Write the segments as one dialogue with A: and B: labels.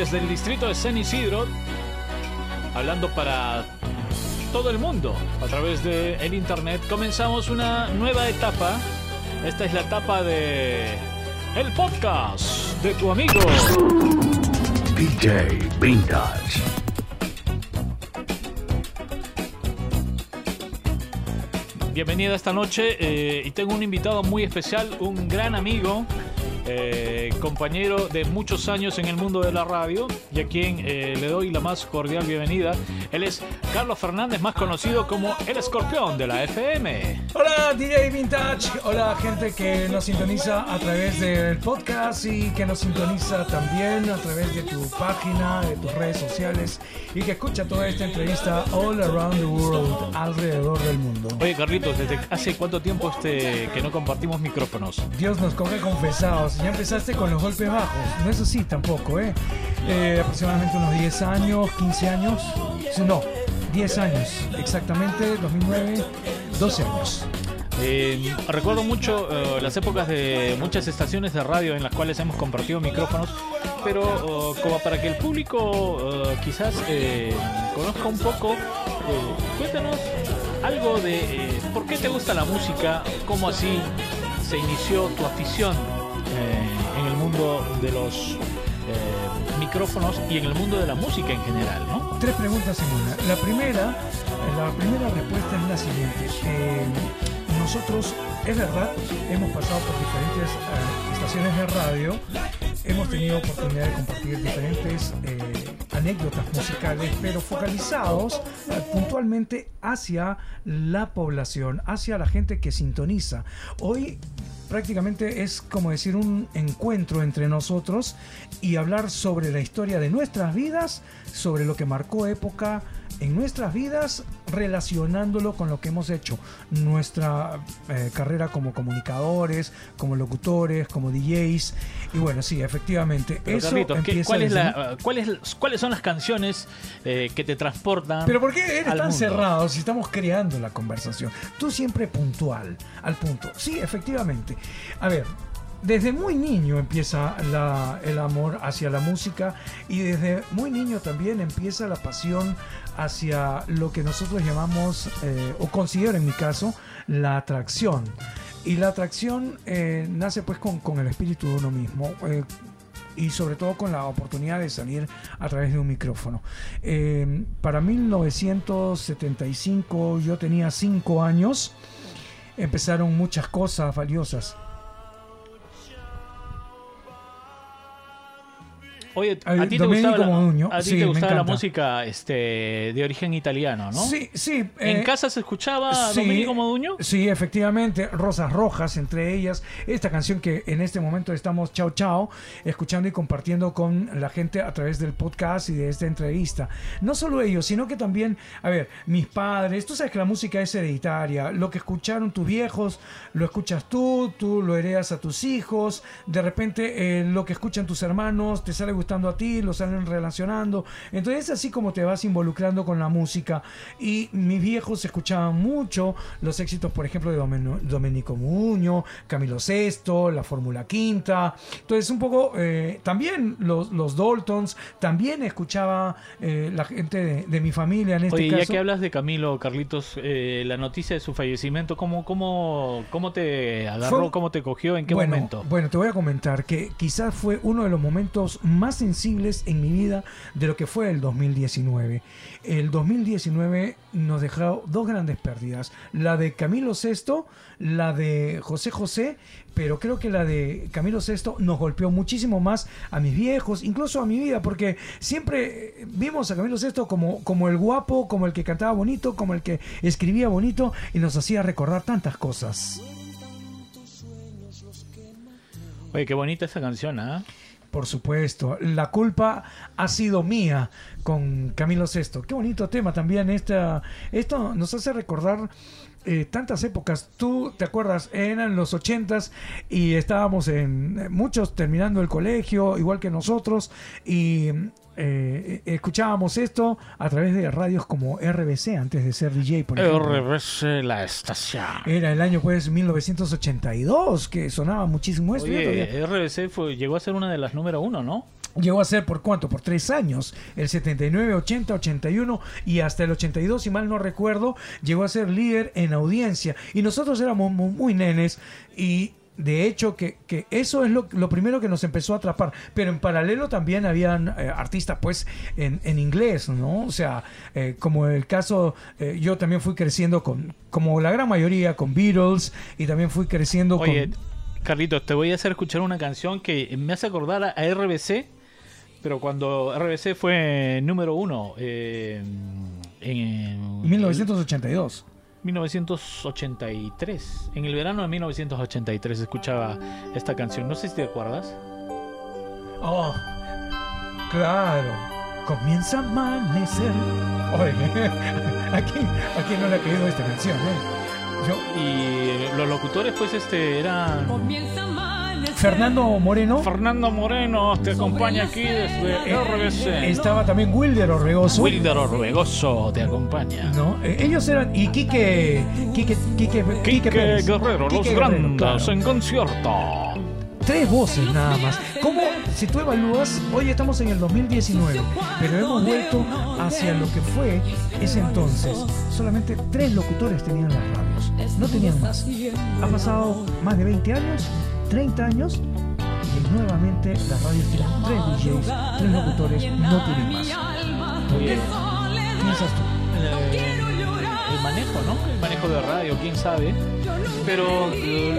A: Desde el distrito de San Isidro, hablando para todo el mundo a través de el internet, comenzamos una nueva etapa. Esta es la etapa de el podcast de tu amigo
B: DJ Vintage.
A: Bienvenida esta noche eh, y tengo un invitado muy especial, un gran amigo, eh, compañero de muchos años en el mundo de la radio y a quien eh, le doy la más cordial bienvenida. Él es Carlos Fernández, más conocido como el escorpión de la FM.
C: Hola DJ Vintage, hola gente que nos sintoniza a través del podcast y que nos sintoniza también a través de tu página, de tus redes sociales y que escucha toda esta entrevista all around the world, alrededor del mundo.
A: Oye Carlitos, ¿desde hace cuánto tiempo este que no compartimos micrófonos?
C: Dios nos coge confesados, ya empezaste con los golpes bajos, no es así tampoco, ¿eh? eh aproximadamente unos 10 años, 15 años, no, 10 años, exactamente, 2009, 12 años.
A: Eh, recuerdo mucho eh, las épocas de muchas estaciones de radio en las cuales hemos compartido micrófonos, pero como para que el público quizás conozca un poco, cuéntanos algo de por qué te gusta la música, cómo así se inició tu afición en el mundo de los micrófonos y en el mundo de la música en general, ¿no?
C: Tres preguntas en una. La primera, la primera respuesta es la siguiente. Eh, nosotros, es verdad, hemos pasado por diferentes eh, estaciones de radio, hemos tenido oportunidad de compartir diferentes eh, anécdotas musicales, pero focalizados puntualmente hacia la población, hacia la gente que sintoniza. Hoy prácticamente es como decir un encuentro entre nosotros y hablar sobre la historia de nuestras vidas, sobre lo que marcó época en nuestras vidas relacionándolo con lo que hemos hecho, nuestra eh, carrera como comunicadores, como locutores, como DJs. Y bueno, sí, efectivamente. eso
A: ¿cuál es la, ¿cuáles, son las canciones eh, que te transportan?
C: Pero ¿por qué eres tan cerrado si estamos creando la conversación? Tú siempre puntual, al punto. Sí, efectivamente. A ver, desde muy niño empieza el amor hacia la música y desde muy niño también empieza la pasión hacia lo que nosotros llamamos, eh, o considero en mi caso, la atracción. Y la atracción eh, nace pues con, el espíritu de uno mismo. Eh, y sobre todo con la oportunidad de salir a través de un micrófono. para 1975 yo tenía 5 años, empezaron muchas cosas valiosas.
A: Oye, a ti te gustaba, la, a ti te gustaba la música este, de origen italiano, ¿no?
C: Sí, sí.
A: ¿En eh, casa se escuchaba Domenico Moduño?
C: Sí, efectivamente. Rosas Rojas, entre ellas. Esta canción que en este momento estamos chao chao, escuchando y compartiendo con la gente a través del podcast y de esta entrevista. No solo ellos, sino que también, a ver, mis padres. Tú sabes que la música es hereditaria. Lo que escucharon tus viejos, lo escuchas tú, tú lo heredas a tus hijos. De repente, eh, lo que escuchan tus hermanos te sale gustando a ti, lo salen relacionando. Entonces es así como te vas involucrando con la música. Y mis viejos escuchaban mucho los éxitos, por ejemplo, de Domenico Muño, Camilo VI, la Fórmula Quinta. Entonces un poco eh, también los, los Daltons, también escuchaba eh, la gente de, mi familia en este
A: Oye,
C: caso.
A: ya que hablas de Camilo, Carlitos, eh, la noticia de su fallecimiento, ¿cómo, cómo, cómo te agarró, cómo te cogió, en qué momento?
C: Bueno, te voy a comentar que quizás fue uno de los momentos más sensibles en mi vida de lo que fue el 2019. El 2019 nos dejó dos grandes pérdidas, la de Camilo VI, la de José José, pero creo que la de Camilo VI nos golpeó muchísimo más a mis viejos, incluso a mi vida, porque siempre vimos a Camilo VI como, como el guapo, como el que cantaba bonito, como el que escribía bonito y nos hacía recordar tantas cosas.
A: Oye, qué bonita esa canción, ¿ah?
C: Por supuesto, la culpa ha sido mía con Camilo VI. Qué bonito tema también. Esta, esto nos hace recordar eh, tantas épocas. Tú te acuerdas, eran los ochentas y estábamos en muchos terminando el colegio, igual que nosotros, y eh, escuchábamos esto a través de radios como RBC antes de ser DJ. Por
A: RBC, la estación.
C: Era el año pues 1982 que sonaba muchísimo esto.
A: Oye, RBC fue, llegó a ser una de las número uno, ¿no?
C: Llegó a ser por cuánto? Por tres años. El 79, 80, 81 y hasta el 82, si mal no recuerdo, llegó a ser líder en audiencia. Y nosotros éramos muy, muy nenes y de hecho que, que eso es lo, lo, primero que nos empezó a atrapar. Pero en paralelo también habían eh, artistas pues en, en, inglés, ¿no? O sea, eh, como el caso, eh, yo también fui creciendo con, como la gran mayoría, con Beatles y también fui creciendo
A: Oye,
C: con...
A: Carlitos, te voy a hacer escuchar una canción que me hace acordar a RBC, pero cuando RBC fue número uno eh, en
C: 1982.
A: 1983. En el verano de 1983 escuchaba esta canción. No sé si te acuerdas.
C: Oh, claro. Comienza a amanecer. Oye, ¿a quién, ¿a quién no le ha caído esta canción? Eh?
A: Yo... Y los locutores, pues, este, eran.
C: Fernando Moreno.
A: Fernando Moreno te acompaña aquí desde RBC.
C: Estaba también Wilder Orregoso.
A: Wilder Orregoso te acompaña.
C: No, eh, ellos eran. Y Quique. Quique, Quique,
A: Quique, Quique Pérez. Guerrero, Quique los Guerrero, grandes claro. en concierto.
C: Tres voces nada más. ¿Cómo, si tú evalúas, hoy estamos en el 2019, pero hemos vuelto hacia lo que fue ese entonces. Solamente tres locutores tenían las radios, no tenían más. Ha pasado más de 20 años 30 años y nuevamente las radios tienen tres DJs, tres locutores, no tienen más. ¿Por qué piensas tú?
A: Eh, el manejo, ¿no? El manejo de radio, quién sabe. Pero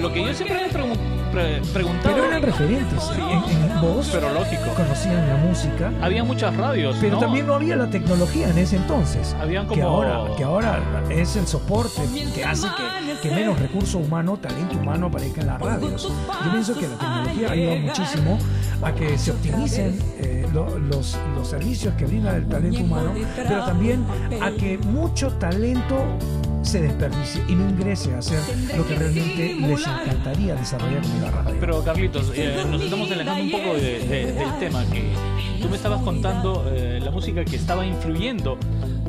A: lo que yo siempre me pregunto pre.
C: Pero eran referentes. Sí, en, en voz.
A: Pero lógico.
C: Conocían la música.
A: Había muchas radios.
C: Pero
A: ¿no?
C: también no había la tecnología en ese entonces.
A: Habían como.
C: Que ahora, que ahora es el soporte que hace que, que menos recurso humano, talento humano aparezca en las radios. Yo pienso que la tecnología ha ayudado muchísimo a que se optimicen eh, lo, los, los servicios que brinda el talento humano, pero también a que mucho talento se desperdicie y no ingrese a hacer lo que realmente les encantaría desarrollar con la radio.
A: Pero Carlitos, eh, nos estamos alejando un poco de, de, del tema que tú me estabas contando eh, la música que estaba influyendo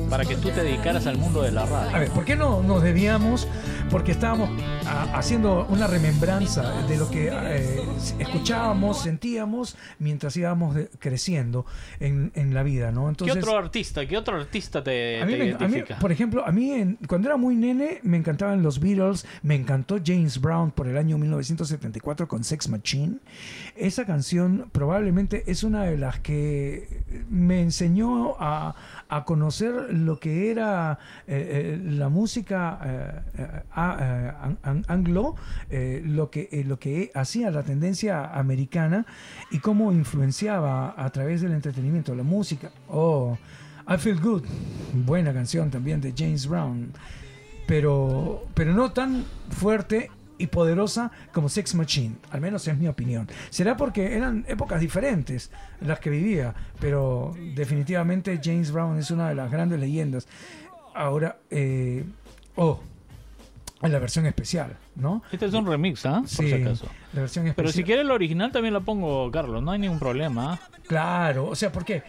A: para que tú te dedicaras al mundo de la radio.
C: A ver, ¿por qué no nos debíamos? Porque estábamos a, haciendo una remembranza de lo que eh, escuchábamos, sentíamos mientras íbamos de, creciendo en, en, la vida, ¿no?
A: Entonces, ¿Qué otro artista? ¿Qué otro artista te,
C: a mí
A: te
C: me,
A: identifica?
C: A mí, por ejemplo, a mí en, cuando era muy nene me encantaban los Beatles, me encantó James Brown por el año 1974 con Sex Machine. Esa canción probablemente es una de las que me enseñó a, a conocer lo que era eh, eh, la música eh, anglo, lo, que, lo que hacía la tendencia americana y cómo influenciaba a través del entretenimiento, la música. Oh, I Feel Good, buena canción también de James Brown, pero, pero no tan fuerte y poderosa como Sex Machine, al menos es mi opinión. Será porque eran épocas diferentes las que vivía, pero definitivamente James Brown es una de las grandes leyendas. Ahora, eh, oh, en la versión especial, ¿no?
A: Este es un remix, ¿ah? ¿eh?
C: Sí,
A: Por si acaso.
C: la versión especial.
A: Pero si quieres la original también la pongo, Carlos, no hay ningún problema.
C: Claro, o sea, ¿por qué?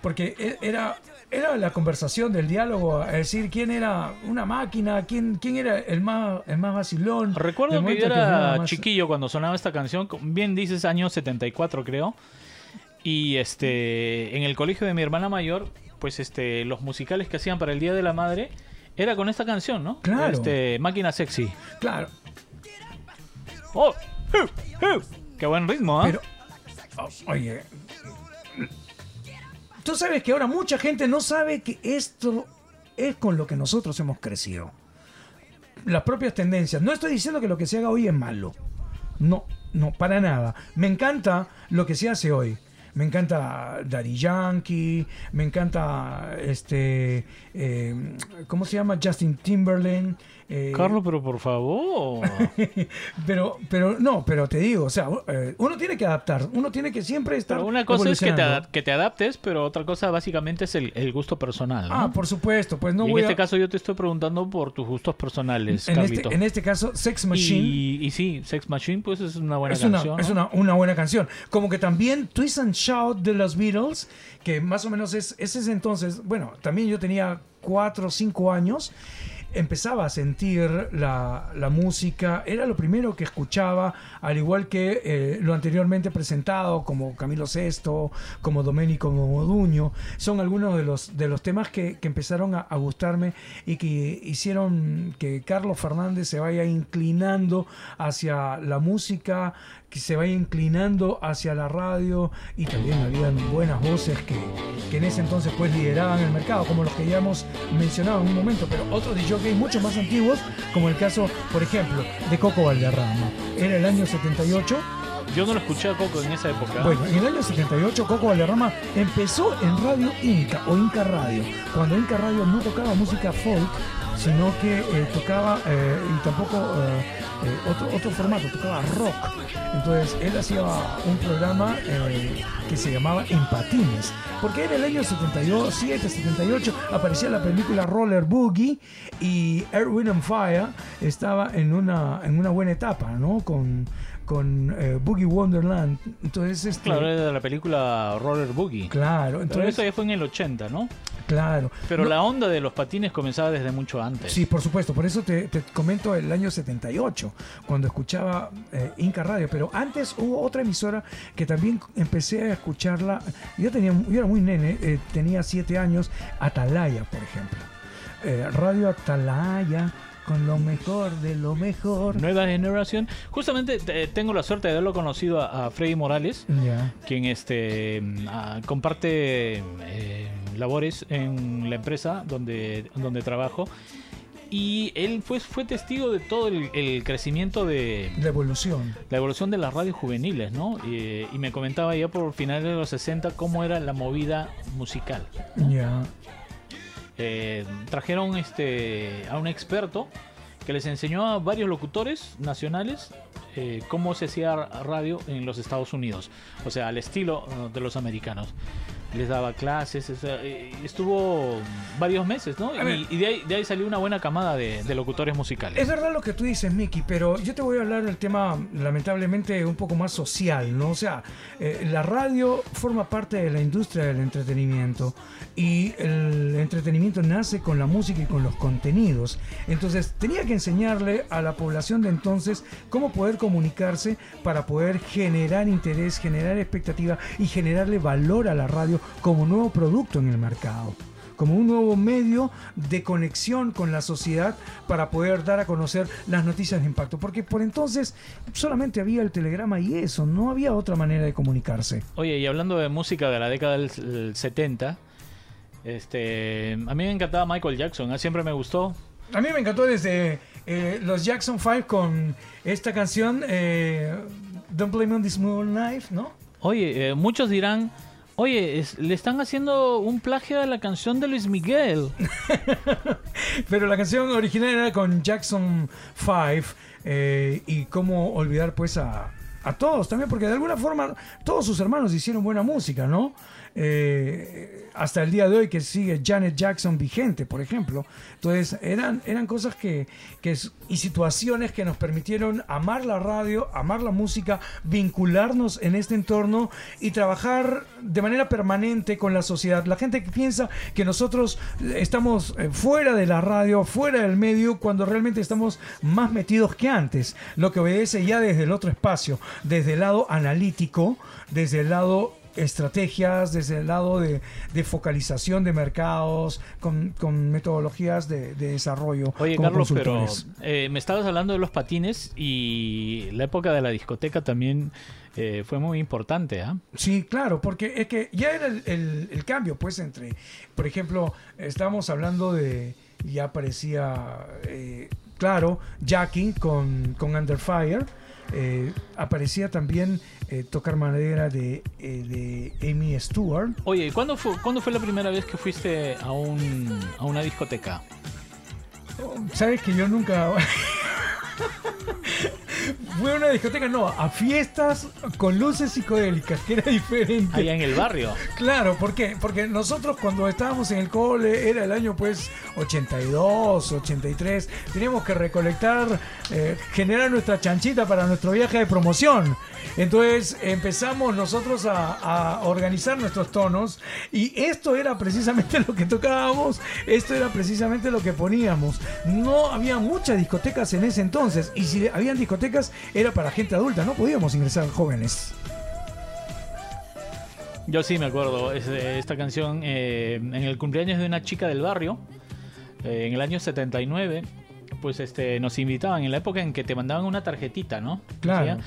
C: Porque era, era la conversación del diálogo, es decir, quién era una máquina, quién, quién era el más, el más vacilón.
A: Recuerdo que yo era más... chiquillo cuando sonaba esta canción, bien dices año 74 creo, y este en el colegio de mi hermana mayor, pues este los musicales que hacían para el Día de la Madre era con esta canción, ¿no?
C: Claro.
A: Este, Máquina Sexy.
C: Claro.
A: ¡Oh! ¡Uh! ¡Uh! ¡Qué buen ritmo, ¿eh?
C: Pero, oh, oye, Tú sabes que ahora mucha gente no sabe que esto es con lo que nosotros hemos crecido. Las propias tendencias. No estoy diciendo que lo que se haga hoy es malo. No, no, para nada. Me encanta lo que se hace hoy. Me encanta Daddy Yankee, me encanta este, eh, ¿cómo se llama? Justin Timberlake.
A: Eh, Carlos, pero por favor.
C: pero, pero no, pero te digo, o sea, eh, uno tiene que adaptar, uno tiene que siempre estar.
A: Pero una cosa es que te, que te, adaptes, pero otra cosa básicamente es el, el gusto personal. ¿no?
C: Ah, por supuesto, pues no
A: y
C: voy
A: En este
C: a...
A: caso yo te estoy preguntando por tus gustos personales,
C: en
A: Carlito.
C: este, en este caso, Sex Machine.
A: Y, y, sí, Sex Machine, pues es una buena
C: es
A: canción.
C: Una,
A: ¿no?
C: Es una, una buena canción. Como que también Twist and Shout de los Beatles, que más o menos es, es ese entonces, bueno, también yo tenía cuatro o cinco años. Empezaba a sentir la, la música, era lo primero que escuchaba, al igual que eh, lo anteriormente presentado, como Camilo Sesto, como Domenico Moduño, son algunos de los, de los temas que, que empezaron a, a gustarme y que hicieron que Carlos Fernández se vaya inclinando hacia la música, que se vaya inclinando hacia la radio y también habían buenas voces que, que en ese entonces pues lideraban el mercado, como los que ya hemos mencionado en un momento, pero otros de jockeys mucho más antiguos, como el caso, por ejemplo, de Coco Valderrama. Era el año 78
A: Yo no lo escuché a Coco en esa época.
C: bueno, en el año 78 Coco Valderrama empezó en Radio Inca o Inca Radio, cuando Inca Radio no tocaba música folk, sino que eh, tocaba eh, y tampoco eh, otro, otro formato, tocaba rock. Entonces él hacía un programa que se llamaba En Patines, porque en el año 77, 78 aparecía la película Roller Boogie y Air, Wind and Fire estaba en una, en una buena etapa, ¿no? Con, con eh, Boogie Wonderland. Entonces, este,
A: Claro, era de la película Roller Boogie.
C: claro,
A: Pero
C: entonces,
A: eso ya fue en el 80, ¿no?
C: claro.
A: Pero
C: No-
A: la onda de los patines comenzaba desde mucho antes.
C: Sí, por supuesto, por eso te, te comento el año 78, cuando escuchaba eh, Inca Radio, pero antes hubo otra emisora que también empecé a escucharla, yo, tenía, yo era muy nene, eh, tenía siete años, Atalaya, por ejemplo. Eh, Radio Atalaya, con lo mejor de lo mejor.
A: Nueva generación. Justamente eh, tengo la suerte de haberlo conocido a, a Freddy Morales,
C: Ya.
A: quien este mm, ah, comparte eh, labores en la empresa donde, donde trabajo. Y él fue, fue testigo de todo el, el crecimiento de
C: La evolución.
A: la evolución de las radios juveniles, ¿no? Y, y me comentaba ya por finales de los 60 cómo era la movida musical.
C: Ya.
A: Eh, trajeron este a un experto que les enseñó a varios locutores nacionales eh, cómo se hacía radio en los Estados Unidos, o sea, al estilo eh, de los americanos. Les daba clases, o sea, eh, estuvo varios meses, ¿no?
C: Ver.
A: Y, y de, ahí, de ahí salió una buena camada de, de locutores musicales.
C: Es verdad lo que tú dices, Miki, pero yo te voy a hablar del tema, lamentablemente, un poco más social, ¿no? O sea, eh, la radio forma parte de la industria del entretenimiento y el entretenimiento nace con la música y con los contenidos. Entonces, tenía que enseñarle a la población de entonces cómo poder comunicarse para poder generar interés, generar expectativa y generarle valor a la radio como nuevo producto en el mercado como un nuevo medio de conexión con la sociedad para poder dar a conocer las noticias de impacto. Porque por entonces solamente había el telegrama y eso, no había otra manera de comunicarse.
A: Oye, y hablando de música de la década del del 70, este, a mí me encantaba Michael Jackson, ¿eh? siempre me gustó.
C: A mí me encantó desde eh, los Jackson 5 con esta canción, eh, Don't Blame Me on This Moonlight, ¿no?
A: Oye, eh, muchos dirán, oye, es- le están haciendo un plagio a la canción de Luis Miguel.
C: Pero la canción original era con Jackson 5 eh, y cómo olvidar pues a, a todos también, porque de alguna forma todos sus hermanos hicieron buena música, ¿no? Eh, hasta el día de hoy que sigue Janet Jackson vigente, por ejemplo. Entonces eran, eran cosas que, que y situaciones que nos permitieron amar la radio, amar la música, vincularnos en este entorno y trabajar de manera permanente con la sociedad. La gente que piensa que nosotros estamos eh, fuera de la radio, fuera del medio, cuando realmente estamos más metidos que antes, lo que obedece ya desde el otro espacio, desde el lado analítico, desde el lado estrategias desde el lado de, de focalización de mercados con, con metodologías de, de desarrollo
A: Oye, Carlos, pero eh, me estabas hablando de los patines y la época de la discoteca también eh, fue muy importante, ¿ah?
C: Sí, claro, porque es que ya era el, el- el cambio, pues, entre, por ejemplo, estábamos hablando de, ya aparecía, eh, claro, Jackie con, con Under Fire, eh, aparecía también eh, Tocar Madera de, eh, de Amy Stewart.
A: Oye, ¿y ¿cuándo fue, ¿cuándo fue la primera vez que fuiste a, un, a una discoteca?
C: Sabes que yo nunca... fui a una discoteca, no, a fiestas con luces psicodélicas, que era diferente.
A: Allá en el barrio.
C: Claro, ¿por qué? Porque nosotros cuando estábamos en el cole, era el año pues 82, 83, teníamos que recolectar, eh, generar nuestra chanchita para nuestro viaje de promoción. Entonces empezamos nosotros a, a organizar nuestros tonos y esto era precisamente lo que tocábamos, esto era precisamente lo que poníamos. No había muchas discotecas en ese entonces y si habían discotecas era para gente adulta, no podíamos ingresar jóvenes.
A: Yo sí me acuerdo es, eh, esta canción eh, en el cumpleaños de una chica del barrio, eh, en el año 79, pues este nos invitaban en la época en que te mandaban una tarjetita, ¿no?
C: Claro.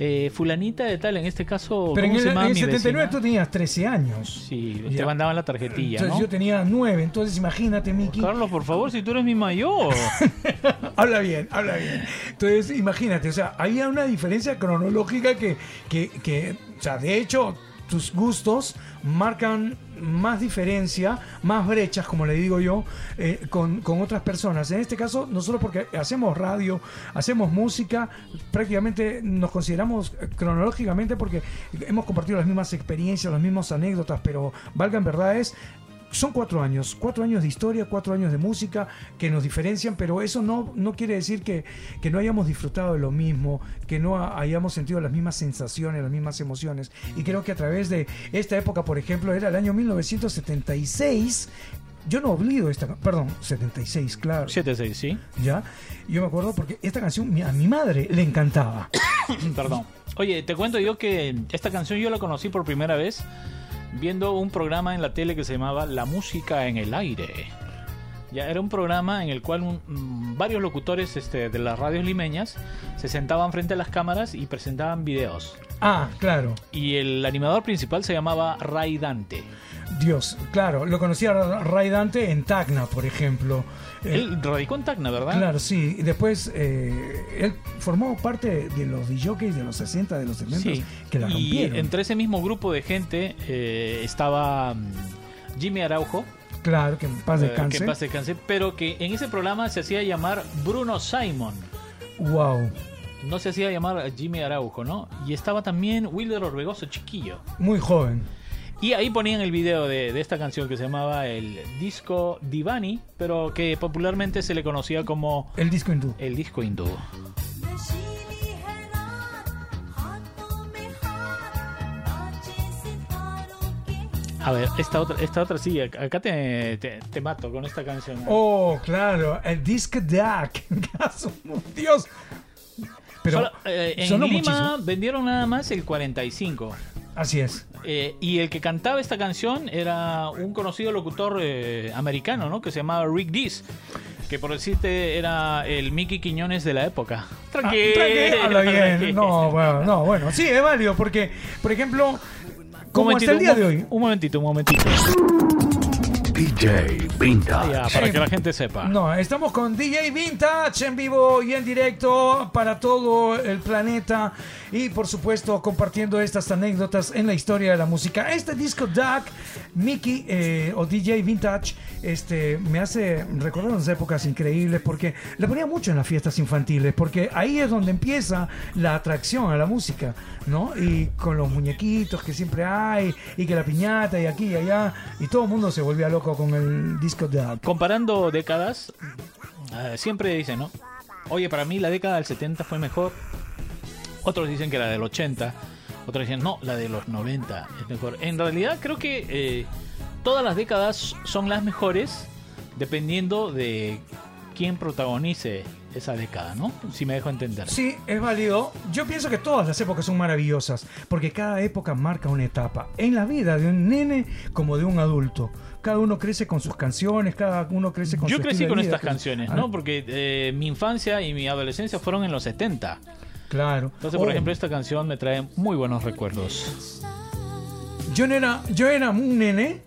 A: Eh, fulanita de tal, en este caso,
C: Pero en
A: ¿cómo
C: el, en el
A: mi
C: 79
A: vecina?
C: tú tenías 13 años.
A: Sí,
C: Ya.
A: te mandaban la tarjetilla,
C: Entonces
A: ¿no?
C: yo tenía 9, entonces imagínate, Miki.
A: Carlos, por favor, si tú eres mi mayor.
C: habla bien, habla bien. Entonces, imagínate, o sea, había una diferencia cronológica que, que, que, o sea, de hecho, tus gustos marcan más diferencia, más brechas, como le digo yo, eh, con, con otras personas. En este caso, nosotros porque hacemos radio, hacemos música, prácticamente nos consideramos cronológicamente porque hemos compartido las mismas experiencias, las mismas anécdotas, pero valgan verdades, son cuatro años, cuatro años de historia, cuatro años de música que nos diferencian, pero eso no, no quiere decir que, que no hayamos disfrutado de lo mismo, que no ha- hayamos sentido las mismas sensaciones, las mismas emociones. Y creo que a través de esta época, por ejemplo, era el año 1976. Yo no olvido esta, perdón, 76, claro.
A: 7-6, ¿sí?
C: Ya, yo me acuerdo porque esta canción a mi madre le encantaba.
A: Perdón. Oye, te cuento yo que esta canción yo la conocí por primera vez viendo un programa en la tele que se llamaba La Música en el Aire. Ya era un programa en el cual un- mm, varios locutores este, de las radios limeñas se sentaban frente a las cámaras y presentaban videos.
C: Ah, claro.
A: Y el animador principal se llamaba Ray Dante.
C: Dios, claro, lo conocía Ray Dante en Tacna, por ejemplo. Eh,
A: Él radicó en Tacna, ¿verdad?
C: Claro, sí. Y después eh, él formó parte de los DJs de los 60, de los 70
A: Sí.
C: que la
A: y
C: rompieron.
A: entre ese mismo grupo de gente eh, estaba mm, Jimmy Araujo,
C: Claro, que en paz
A: eh,
C: descanse.
A: que en paz descanse, pero que en ese programa se hacía llamar Bruno Simon.
C: Wow,
A: No se hacía llamar Jimmy Araujo, ¿no? Y estaba también Wilder Orbegoso, chiquillo.
C: muy joven.
A: Y ahí ponían el video de, de, esta canción que se llamaba el disco Divani, pero que popularmente se le conocía como...
C: El disco hindú.
A: El disco hindú. A ver, esta otra, esta otra sí, acá te, te, mato con esta canción. ¿eh?
C: Oh, claro, el disco Dark. Dios. Pero
A: eh, en Lima vendieron nada más el 45.
C: Así es.
A: Eh, y el que cantaba esta canción era un conocido locutor eh, americano, ¿no? Que se llamaba Rick Dees. Que por decirte era el Mickey Quiñones de la época.
C: Ah,
A: Tranquilo.
C: tranqui- habla bien.
A: tranquilo.
C: No, bueno, no, bueno, sí, es válido porque, por ejemplo, como hasta el día de hoy,
A: Un momentito, un momentito.
D: DJ Vintage.
A: Ya, para que la gente sepa.
C: No, estamos con DJ Vintage en vivo y en directo para todo el planeta y por supuesto compartiendo estas anécdotas en la historia de la música. Este disco DAC, Mickey eh, o DJ Vintage, este, me hace recordar unas épocas increíbles porque le ponía mucho en las fiestas infantiles porque ahí es donde empieza la atracción a la música, ¿no? Y con los muñequitos que siempre hay y que la piñata y aquí y allá y todo el mundo se volvía loco con el disco DAC.
A: Comparando décadas, eh, siempre dicen, ¿no? Oye, para mí la década del 70 fue mejor. Otros dicen que la del 80. Otros dicen, no, la de los 90 es mejor. En realidad creo que eh, todas las décadas son las mejores dependiendo de quién protagonice esa década, ¿no? Si me dejo entender.
C: Sí, es válido. Yo pienso que todas las épocas son maravillosas, porque cada época marca una etapa en la vida de un nene como de un adulto. Cada uno crece con sus canciones, cada uno crece con
A: Yo
C: su
A: crecí con
C: vida,
A: estas canciones,
C: Ah,
A: ¿no? Porque eh, mi infancia y mi adolescencia fueron en los 70.
C: Claro.
A: Entonces, por
C: Oh,
A: ejemplo, esta canción me trae muy buenos recuerdos.
C: yo no era, yo era un nene,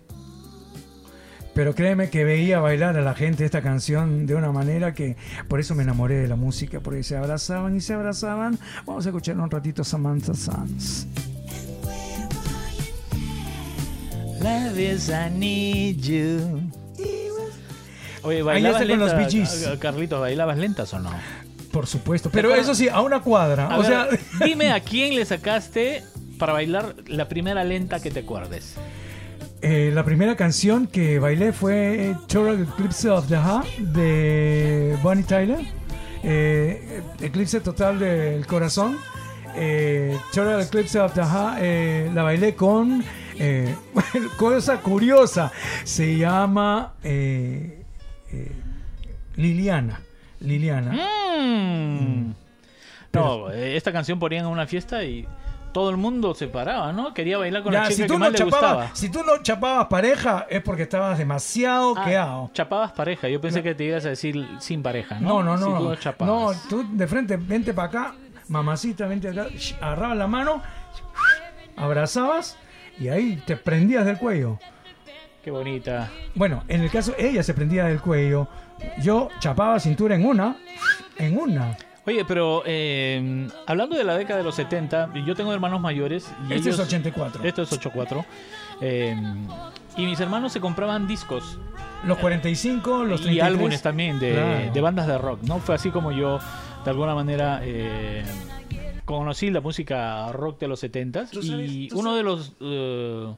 C: pero créeme que veía bailar a la gente esta canción de una manera que por eso me enamoré de la música, porque se abrazaban y se abrazaban. Vamos a escuchar un ratito Samantha Sands.
A: Love is I need you. Oye, ¿bailabas
C: con los Bee Gees.
A: Carlitos, ¿bailabas lentas o no?
C: Por supuesto. Pero eso sí, a una cuadra.
A: A
C: o
A: ver,
C: sea,
A: dime a quién le sacaste para bailar la primera lenta que te acuerdes.
C: Eh, la primera canción que bailé fue Total Eclipse of the Heart de Bonnie Tyler. Eh, Eclipse total del corazón. Eh, Total Eclipse of the Heart eh, la bailé con. eh, cosa curiosa. Se llama Liliana. Liliana.
A: Mm. No, eh, esta canción ponían en una fiesta y todo el mundo se paraba, ¿no? Quería bailar con la
C: Ya,
A: chica
C: si,
A: que
C: tú
A: más
C: no
A: le gustaba.
C: chapabas, si tú no chapabas pareja es porque estabas demasiado
A: Ah,
C: queado.
A: chapabas pareja. Yo pensé que te ibas a decir sin pareja, ¿no?
C: No, no,
A: Si
C: no.
A: tú
C: no,
A: chapabas.
C: tú de frente, vente para acá, mamacita, vente acá, agarrabas la mano, abrazabas y ahí te prendías del cuello.
A: Qué bonita.
C: Bueno, en el caso, ella se prendía del cuello. Yo chapaba cintura en una, en una.
A: Oye, pero eh, hablando de la década de los 70, yo tengo hermanos mayores. Y
C: Este
A: ellos,
C: es 84.
A: Esto es 84. eh, y mis hermanos se compraban discos
C: Los 45, los 33.
A: y álbumes también de,
C: Claro.
A: de bandas de rock, ¿no? Fue así como yo, de alguna manera, eh, conocí la música rock de los 70
C: Tú sabes-
A: y
C: tú
A: uno de los eh,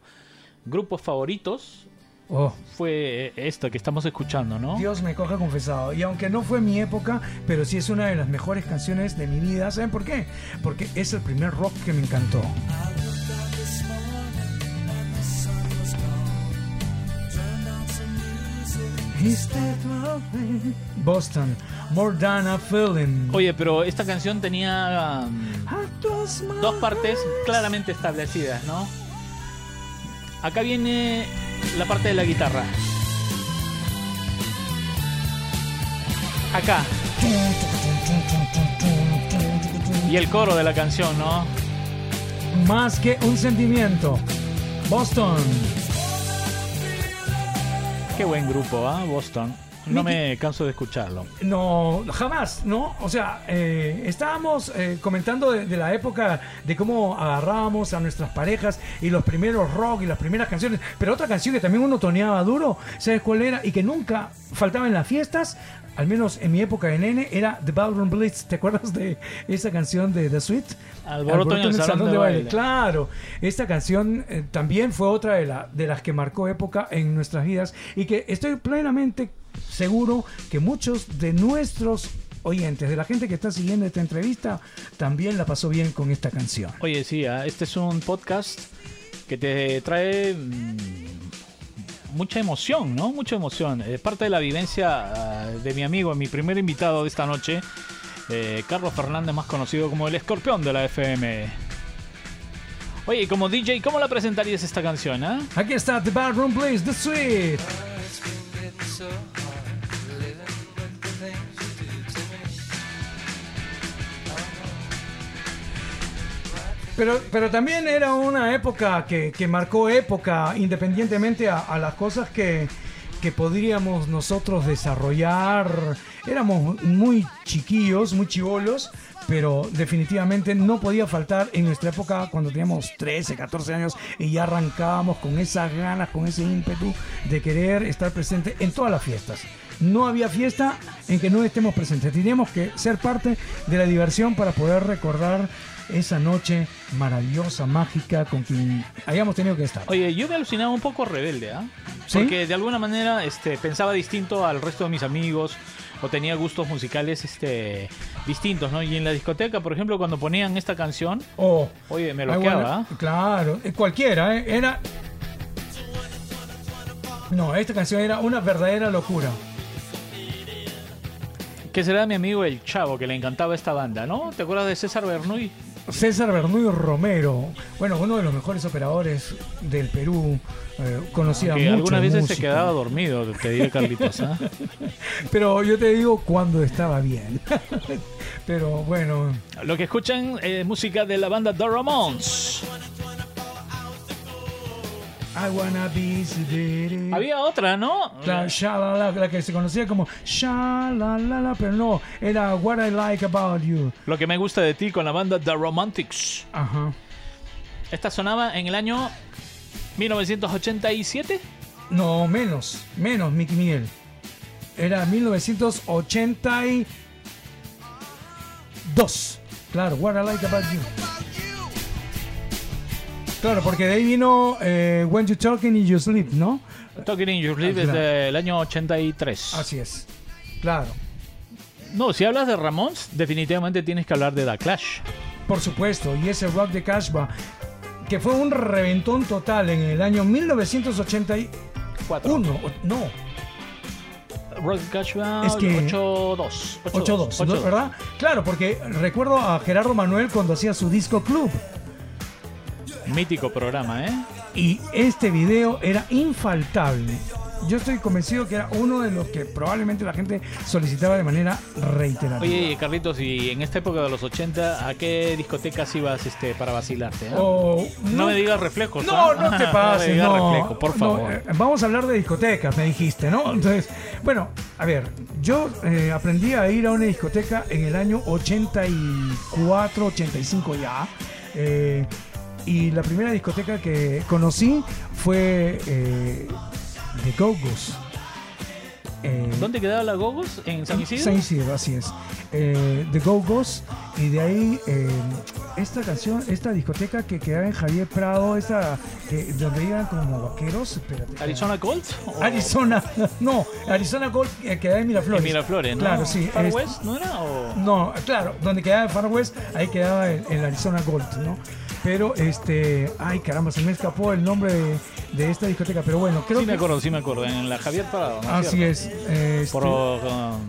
A: grupos favoritos
C: Oh,
A: fue esto que estamos escuchando, ¿no?
C: Dios me coja confesado. Y aunque no fue mi época, pero sí es una de las mejores canciones de mi vida. ¿Saben por qué? Porque es el primer rock que me encantó. Loving? Boston, more than a feeling.
A: Oye, pero esta canción tenía um, dos partes claramente establecidas, ¿no? Acá viene la parte de la guitarra. Acá. Y el coro de la canción, ¿no?
C: Más que un sentimiento. Boston.
A: Qué buen grupo, ¿ah? Boston. No me canso de escucharlo.
C: No, jamás, ¿no? O sea, eh, estábamos eh, comentando de, de la época de cómo agarrábamos a nuestras parejas y los primeros rock y las primeras canciones, pero otra canción que también uno toneaba duro, ¿sabes cuál era? Y que nunca faltaba en las fiestas, al menos en mi época de nene, era The Ballroom Blitz. ¿Te acuerdas de esa canción de The Sweet?
A: Alboroto en el salón de baile.
C: Claro, esta canción eh, también fue otra de, la, de las que marcó época en nuestras vidas y que estoy plenamente seguro que muchos de nuestros oyentes, de la gente que está siguiendo esta entrevista, también la pasó bien con esta canción.
A: Oye, sí, ¿ah? este es un podcast que te trae mm, mucha emoción, ¿no? Mucha emoción. Es parte de la vivencia ah, de mi amigo, mi primer invitado de esta noche, eh, Carlos Fernández, más conocido como el escorpión de la FM. Oye, y como DJ, ¿cómo la presentarías esta canción, ah?
C: Aquí está The Ballroom Blaze, The Sweet. Pero, pero también era una época que, que marcó época, independientemente a, a las cosas que, que podríamos nosotros desarrollar. Éramos muy chiquillos, muy chivolos, pero definitivamente no podía faltar en nuestra época cuando teníamos 13, 14 años y ya arrancábamos con esas ganas, con ese ímpetu de querer estar presente en todas las fiestas. No había fiesta en que no estemos presentes. Teníamos que ser parte de la diversión para poder recordar esa noche maravillosa, mágica, con quien hayamos tenido que estar.
A: Oye, yo me alucinaba un poco rebelde, ¿ah?
C: ¿Sí?
A: Porque de alguna manera este, pensaba distinto al resto de mis amigos o tenía gustos musicales este, distintos, ¿no? Y en la discoteca, por ejemplo, cuando ponían esta canción,
C: Oh,
A: oye, me bloqueaba,
C: bueno,
A: ¿ah?
C: Claro, eh, cualquiera, eh, era. No, esta canción era una verdadera locura.
A: Que será mi amigo el Chavo, que le encantaba esta banda, ¿no? ¿Te acuerdas de César Bernuy?
C: César Bernuy Romero, bueno, uno de los mejores operadores del Perú, eh, conocía mucho.
A: algunas veces se quedaba dormido, te diré Carlitos, ¿ah?
C: Pero yo te digo cuando estaba bien. Pero bueno,
A: Lo que escuchan es música de la banda The Ramones.
C: I wanna be sedated.
A: Había otra, ¿no?
C: La, shalala, la que se conocía como Shalalala, pero no, era What I Like About You.
A: Lo que me gusta de ti con la banda The Romantics.
C: Ajá.
A: Esta sonaba en el año 1987.
C: No, menos, menos, Mickey Miguel. Era 1980 y... 2. Claro, What I Like About You. Claro, porque de ahí vino eh, When You Talking and You Sleep, ¿no?
A: Talking in Your Sleep es
C: Claro.
A: del año 83.
C: Así es. Claro.
A: No, si hablas de Ramones, definitivamente tienes que hablar de The Clash.
C: Por supuesto, y ese rock de Cashba, que fue un reventón total en el año 1981.
A: Cuatro.
C: o- No,
A: Rock Clash va
C: Es que-
A: 8-2.
C: 8-2, ¿no? ¿verdad? Claro, porque recuerdo a Gerardo Manuel cuando hacía su disco club.
A: Mítico programa, ¿eh?
C: Y este video era infaltable. Yo estoy convencido que era uno de los que probablemente la gente solicitaba de manera reiterativa.
A: Oye, Carlitos, y en esta época de los 80, ¿a qué discotecas ibas este, para vacilarte? eh?
C: O-
A: No me digas reflejos.
C: No,
A: ¿ah?
C: no te pases,
A: digas
C: no.
A: reflejo, por
C: No,
A: favor.
C: eh, vamos a hablar de discotecas, me dijiste, ¿no? Entonces, bueno, a ver, yo eh, aprendí a ir a una discoteca en el año 84, 85 ya. eh, y la primera discoteca que conocí fue eh, The Go-Go's. Eh,
A: ¿Dónde quedaba la Gogos? ¿En San Isidro?
C: San Isidro, así es. Eh, The Go-Go's. Y de ahí eh, esta canción, esta discoteca que quedaba en Javier Prado, esta que, donde iban como vaqueros. Espérate.
A: ¿Arizona? ¿O-
C: Arizona. No, Arizona Gold eh, quedaba en Miraflores.
A: En Miraflores, ¿no?
C: Claro, sí.
A: ¿Far
C: es-
A: West no era? O...
C: no, claro, donde quedaba Far West, ahí quedaba el, el Arizona Gold, ¿no? Pero este, ay caramba, se me escapó el nombre de, de esta discoteca, pero bueno, creo
A: Sí me
C: que
A: acuerdo, sí me acuerdo. En la Javier Parado, ¿no?
C: así es. este,
A: Por um,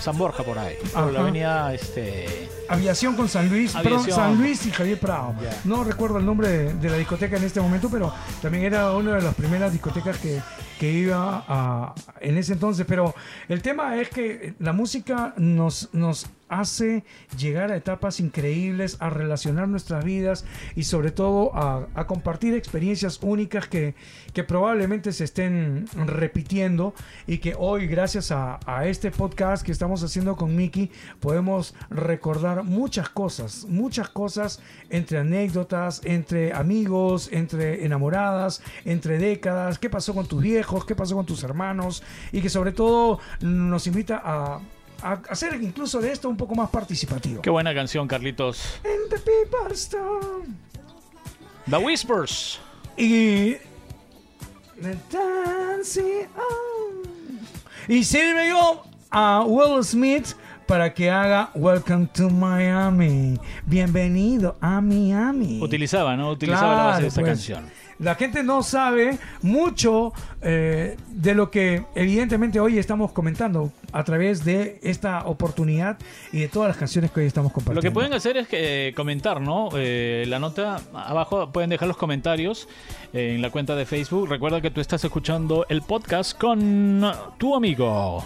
A: San Borja, por ahí. Por la avenida, este...
C: Aviación con San Luis, perdón,
A: Aviación.
C: San Luis y Javier Prado. No recuerdo el nombre de, de la discoteca en este momento, pero también era una de las primeras discotecas que, que iba a, en ese entonces. Pero el tema es que la música nos, nos hace llegar a etapas increíbles, a relacionar nuestras vidas y sobre todo a, compartir experiencias únicas que, que probablemente se estén repitiendo y que hoy gracias a, a este podcast que estamos haciendo con Miki podemos recordar muchas cosas, muchas cosas entre anécdotas, entre amigos, entre enamoradas, entre décadas, qué pasó con tus viejos, qué pasó con tus hermanos y que sobre todo nos invita a, a hacer incluso de esto un poco más participativo.
A: Qué buena canción, Carlitos.
C: And the people stone.
A: The Whispers.
C: Y. Y sirve yo a Will Smith para que haga Welcome to Miami. Bienvenido a Miami.
A: Utilizaba, ¿no? Utilizaba la base de esta
C: pues,
A: canción.
C: La gente no sabe mucho eh, de lo que evidentemente hoy estamos comentando a través de esta oportunidad y de todas las canciones que hoy estamos compartiendo.
A: Lo que pueden hacer es que, eh, comentar, ¿no? Eh, la nota abajo pueden dejar los comentarios en la cuenta de Facebook. Recuerda que tú estás escuchando el podcast con tu amigo.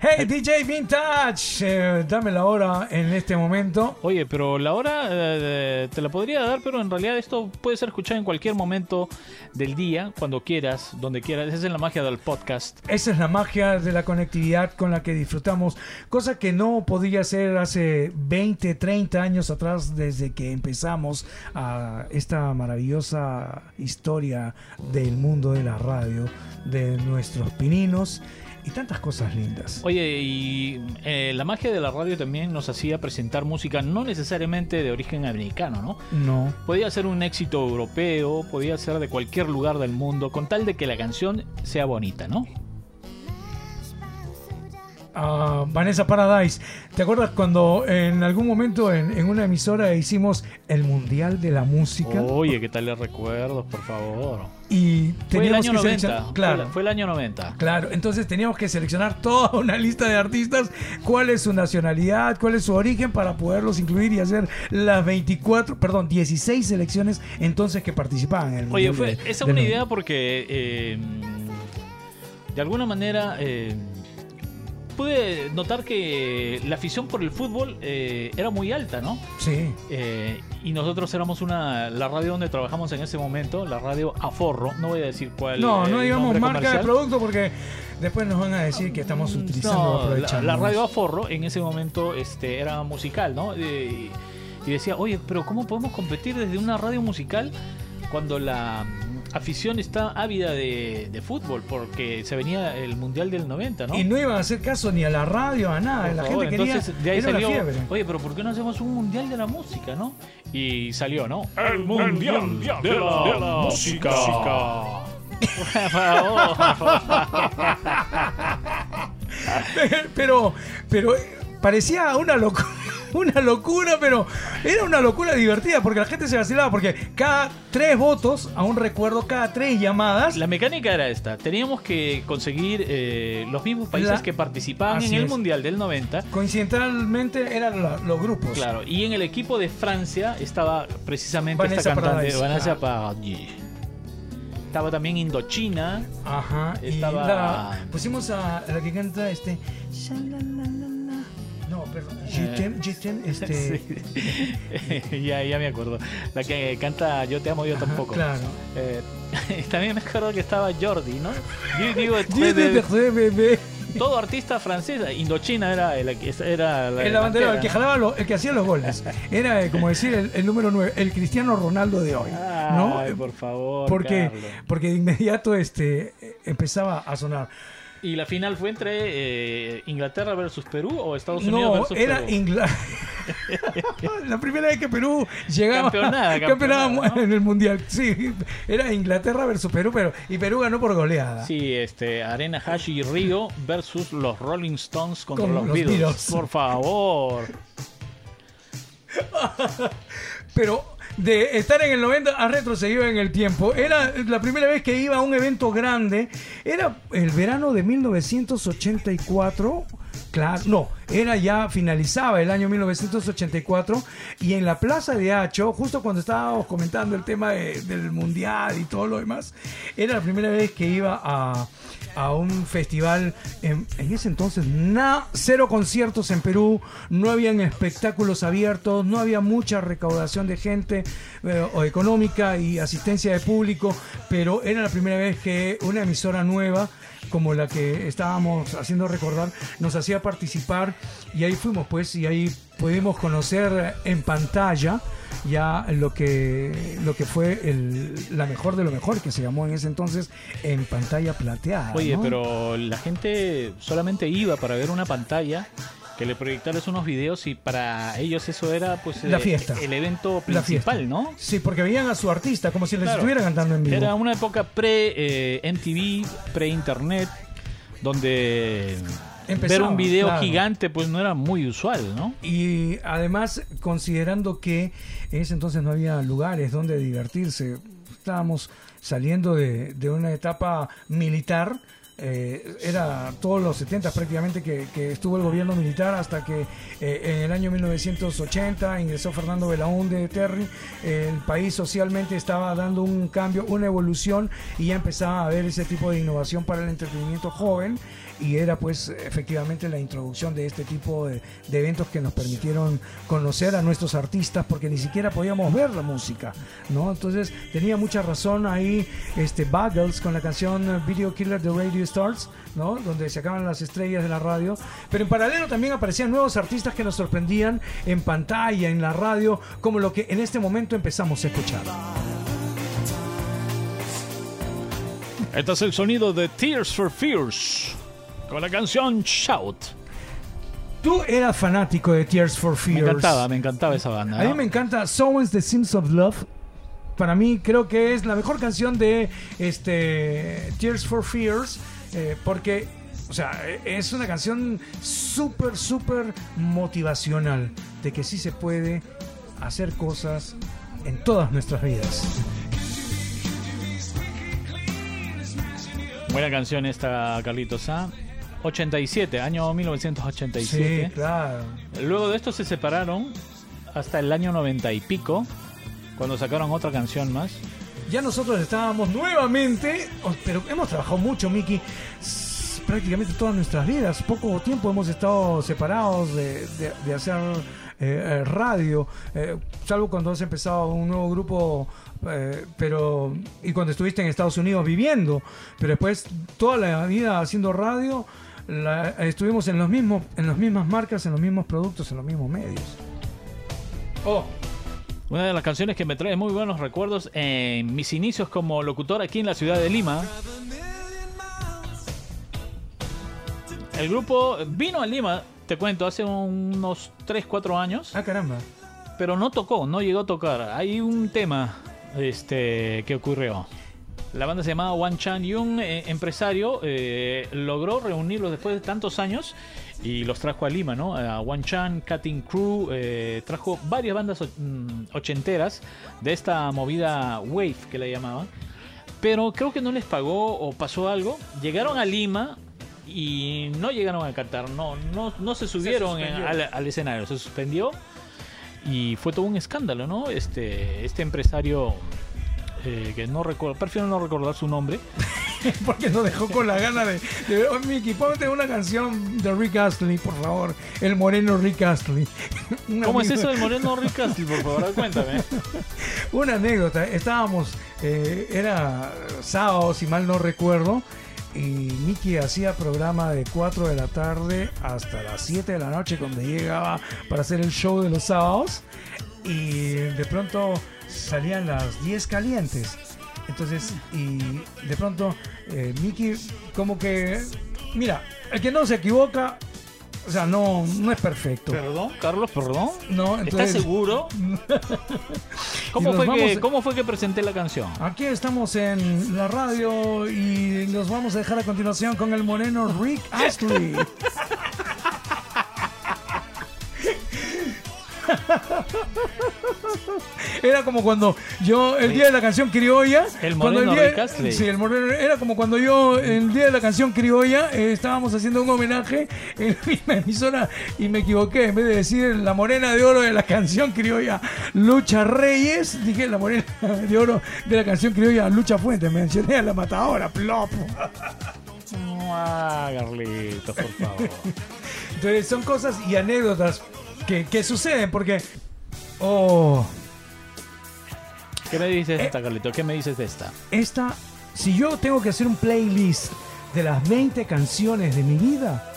C: Hey DJ Vintage, eh, dame la hora en este momento.
A: Oye, pero la hora eh, te la podría dar, pero en realidad esto puede ser escuchado en cualquier momento del día, cuando quieras, donde quieras. Esa es la magia del podcast.
C: Esa es la magia de la conectividad con la que disfrutamos, cosa que no podía ser hace 20, 30 años atrás desde que empezamos a esta maravillosa historia del mundo de la radio, de nuestros pininos y tantas cosas lindas.
A: Oye, y eh, la magia de la radio también nos hacía presentar música no necesariamente de origen americano, ¿no?
C: No.
A: Podía ser un éxito europeo, podía ser de cualquier lugar del mundo, con tal de que la canción sea bonita, ¿no?
C: Ah, Vanessa Paradise, ¿te acuerdas cuando en algún momento en, en una emisora hicimos el Mundial de la Música?
A: Oye, ¿qué tal les recuerdos, por favor?
C: Y
A: Fue el
C: teníamos
A: año
C: que
A: 90.
C: seleccionar.
A: Fue,
C: Claro.
A: la- fue el año 90.
C: Claro, entonces teníamos que seleccionar toda una lista de artistas, cuál es su nacionalidad, cuál es su origen para poderlos incluir y hacer las 24, perdón, 16 selecciones entonces que participaban en el
A: Oye,
C: Mundial
A: fue,
C: de-
A: esa es una
C: 90.
A: idea porque eh, de alguna manera eh, pude notar que la afición por el fútbol eh, era muy alta, ¿no?
C: Sí,
A: Eh, y nosotros éramos una la radio donde trabajamos en ese momento, la radio Aforro, no voy a decir cuál.
C: no, no digamos marca de producto porque después nos van a decir que estamos utilizando
A: No, la, la radio Aforro en ese momento este, era musical, ¿no? Eh, y decía, oye, pero ¿cómo podemos competir desde una radio musical cuando la, afición está ávida de, de fútbol porque se venía el Mundial del 90, ¿no?
C: Y no iban a hacer caso ni a la radio, a nada.
A: Por
C: la
A: favor,
C: gente quería.
A: entonces de ahí salió,
C: fiebre.
A: oye, pero ¿por qué no hacemos un mundial de la música, no? Y salió, ¿no?
D: El Mundial de la Música.
A: Por favor, por favor.
C: pero, pero eh, parecía una locura. Una locura, pero era una locura divertida porque la gente se vacilaba. Porque cada tres votos, aún recuerdo, cada tres llamadas,
A: La mecánica era esta. Teníamos que conseguir eh, los mismos países
C: La-
A: que participaban
C: Así
A: en el
C: es.
A: Mundial del 90.
C: coincidentalmente eran la- los grupos.
A: Claro, y en el equipo de Francia estaba precisamente
C: Vanessa
A: esta cantante,
C: Paradis,
A: Vanessa
C: claro.
A: Paradis. Estaba también Indochina.
C: Ajá.
A: Estaba-
C: Y la, pusimos a la que canta este. Perdón. Jitem, Jitem, este.
A: Sí. ya, ya me acuerdo. La que canta Yo te amo, yo tampoco.
C: Claro.
A: Eh, también me acuerdo que estaba Jordi, ¿no? Yo digo,
C: bebé.
A: todo artista francés, Indochina era, el, era la
C: El abanderado, el que jalaba los- el que hacía los goles. Era eh, como decir el, el número 9, el Cristiano Ronaldo de hoy. ¿no?
A: Ay, por favor.
C: porque,
A: Carlos.
C: porque de inmediato este empezaba a sonar.
A: ¿Y la final fue entre eh, Inglaterra versus Perú o Estados Unidos
C: No,
A: versus
C: era
A: Perú?
C: Inglaterra. la primera vez que Perú llegaba
A: Campeonada, campeonada, ¿no?
C: en el mundial. Sí, era Inglaterra versus Perú, pero y Perú ganó por goleada.
A: Sí, este, Arena Hashi y Río versus los Rolling Stones contra
C: Con
A: los,
C: los
A: Beatles.
C: Beatles.
A: Por favor.
C: Pero de estar en el 90 a retrocedido en el tiempo. Era la primera vez que iba a un evento grande. Era el verano de 1984. Claro, no, era ya finalizaba el año 1984 y en la Plaza de Hacho, justo cuando estábamos comentando el tema de- del mundial y todo lo demás, era la primera vez que iba a, a un festival. En, en ese entonces, na- cero conciertos en Perú, no habían espectáculos abiertos, no había mucha recaudación de gente eh, o económica y asistencia de público, pero era la primera vez que una emisora nueva como la que estábamos haciendo recordar, nos hacía participar y ahí fuimos pues y ahí pudimos conocer en pantalla ya lo que lo que fue el- la mejor de lo mejor que se llamó en ese entonces en pantalla plateada.
A: Oye,
C: ¿no?
A: pero la gente solamente iba para ver una pantalla que le proyectaras unos videos y para ellos eso era pues
C: La
A: eh,
C: fiesta.
A: el evento principal, ¿no?
C: Sí, porque veían a su artista como si les
A: Claro.
C: estuviera cantando en vivo.
A: Era una época pre-MTV, pre-internet, donde
C: Empezaba,
A: ver un video
C: claro.
A: gigante pues no era muy usual, ¿no?
C: Y además, considerando que en ese entonces no había lugares donde divertirse, estábamos saliendo de, de una etapa militar. Eh, era todos los 70 prácticamente que, estuvo el gobierno militar hasta que eh, en el año 1980 ingresó Fernando Belaúnde Terry. el país socialmente estaba dando un cambio, una evolución y ya empezaba a haber ese tipo de innovación para el entretenimiento joven y era pues efectivamente la introducción de este tipo de, de eventos que nos permitieron conocer a nuestros artistas porque ni siquiera podíamos ver la música, ¿no? Entonces tenía mucha razón ahí este Buggles con la canción Video Killer de Radio Stars, ¿no? Donde se acaban las estrellas de la radio, pero en paralelo también aparecían nuevos artistas que nos sorprendían en pantalla, en la radio, como lo que en este momento empezamos a escuchar.
A: Este es el sonido de Tears for Fears con la canción Shout.
C: Tú eras fanático de Tears for Fears.
A: Me encantaba, me encantaba esa banda.
C: A mí me encanta Someone's The Sims of Love. Para mí creo que es la mejor canción de este Tears for Fears eh, porque o sea, es una canción súper súper motivacional de que sí se puede hacer cosas en todas nuestras vidas.
A: Buena canción esta, Carlitos. ¿ah? 87, año 1987.
C: Sí, claro.
A: Luego de esto se separaron hasta el año 90 y pico, cuando sacaron otra canción más.
C: Ya nosotros estábamos nuevamente, o- pero hemos trabajado mucho, Miki, prácticamente todas nuestras vidas. Poco tiempo hemos estado separados de, de- de hacer eh, eh, radio, eh, salvo cuando has empezado un nuevo grupo, eh, pero y cuando estuviste en Estados Unidos viviendo, pero después toda la vida haciendo radio. La- estuvimos en los mismos en las mismas marcas en los mismos productos en los mismos medios oh
A: Una de las canciones que me trae muy buenos recuerdos en mis inicios como locutor aquí en la ciudad de Lima. El grupo vino a Lima, te cuento, hace unos 3, 4 años,
C: Ah, caramba.
A: pero no tocó, no llegó a tocar. Hay un tema este, que ocurrió. La banda se llamaba One Chan y un eh, empresario eh, logró reunirlos después de tantos años y los trajo a Lima, ¿no? A One Chan, Cutting Crew, eh, trajo varias bandas mm, ochenteras de esta movida Wave que le llamaban. Pero creo que no les pagó o pasó algo. Llegaron a Lima y no llegaron a cantar, no, no, no se subieron en- al, al escenario, se suspendió y fue todo un escándalo, ¿no? Este, este empresario eh, que no recuerdo, prefiero no recordar su nombre,
C: Porque nos dejó con la gana de. de oh, Mickey, ponte una canción de Rick Astley, por favor. El moreno Rick Astley.
A: ¿Cómo es eso del Moreno Rick Astley, por favor? Cuéntame.
C: Una anécdota. Estábamos, eh, era sábado, si mal no recuerdo, y Mickey hacía programa de 4 de la tarde hasta las 7 de la noche, cuando llegaba para hacer el show de los sábados, y de pronto salían las 10 calientes. Entonces, y de pronto, eh, Mickey, como que, mira, el que no se equivoca, o sea, no, no es perfecto.
A: Perdón, Carlos, perdón.
C: no,
A: ¿Estás
C: entonces,
A: seguro?
C: Y
A: ¿Cómo
C: nos
A: fue,
C: vamos-
A: que, ¿Cómo fue que presenté la canción?
C: Aquí estamos en la radio y los vamos a dejar a continuación con el moreno Rick Astley. Era como cuando yo, el día de la canción criolla.
A: El
C: cuando
A: moreno
C: día-
A: Rick Astley.
C: Sí, el moreno. Era como cuando yo, el día de la canción criolla, eh, estábamos haciendo un homenaje en la misma emisora y me equivoqué. En vez de decir la morena de oro de la canción criolla, Lucha Reyes, dije la morena de oro de la canción criolla, Lucha Fuentes. Mencioné a la matadora, plop.
A: Ah, Carlitos, por favor.
C: Entonces son cosas y anécdotas que, que suceden porque. Oh.
A: ¿Qué me dices
C: Eh.
A: de esta, Carlitos? ¿Qué me dices de esta?
C: esta, si yo tengo que hacer un playlist de las 20 canciones de mi vida,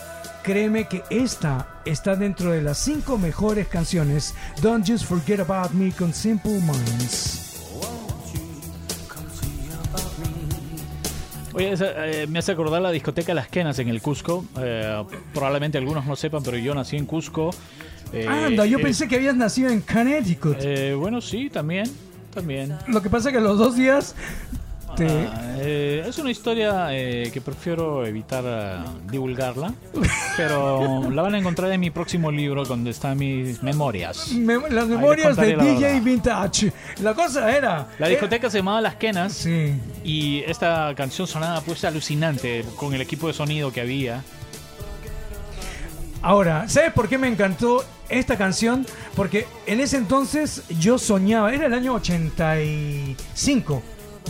C: créeme que esta está dentro de las 5 mejores canciones. Don't Just Forget About Me con Simple Minds.
A: Oye, esa, eh, me hace acordar la discoteca Las Quenas en el Cusco. Eh, probablemente algunos no sepan, pero yo nací en Cusco. Eh,
C: Anda, yo
A: eh,
C: pensé que habías nacido en Connecticut.
A: eh, bueno, sí, también. También.
C: Lo que pasa es que los dos días te...
A: Ah, eh, es una historia eh, que prefiero evitar divulgarla, pero la van a encontrar en mi próximo libro donde están mis memorias.
C: me- las memorias de
A: la
C: DJ
A: verdad.
C: Vintage. La cosa era...
A: La discoteca se llamaba Las Quenas
C: Sí.
A: y esta canción sonaba pues alucinante con el equipo de sonido que había.
C: Ahora, ¿sabes por qué me encantó esta canción? Porque en ese entonces yo soñaba, era el año 85,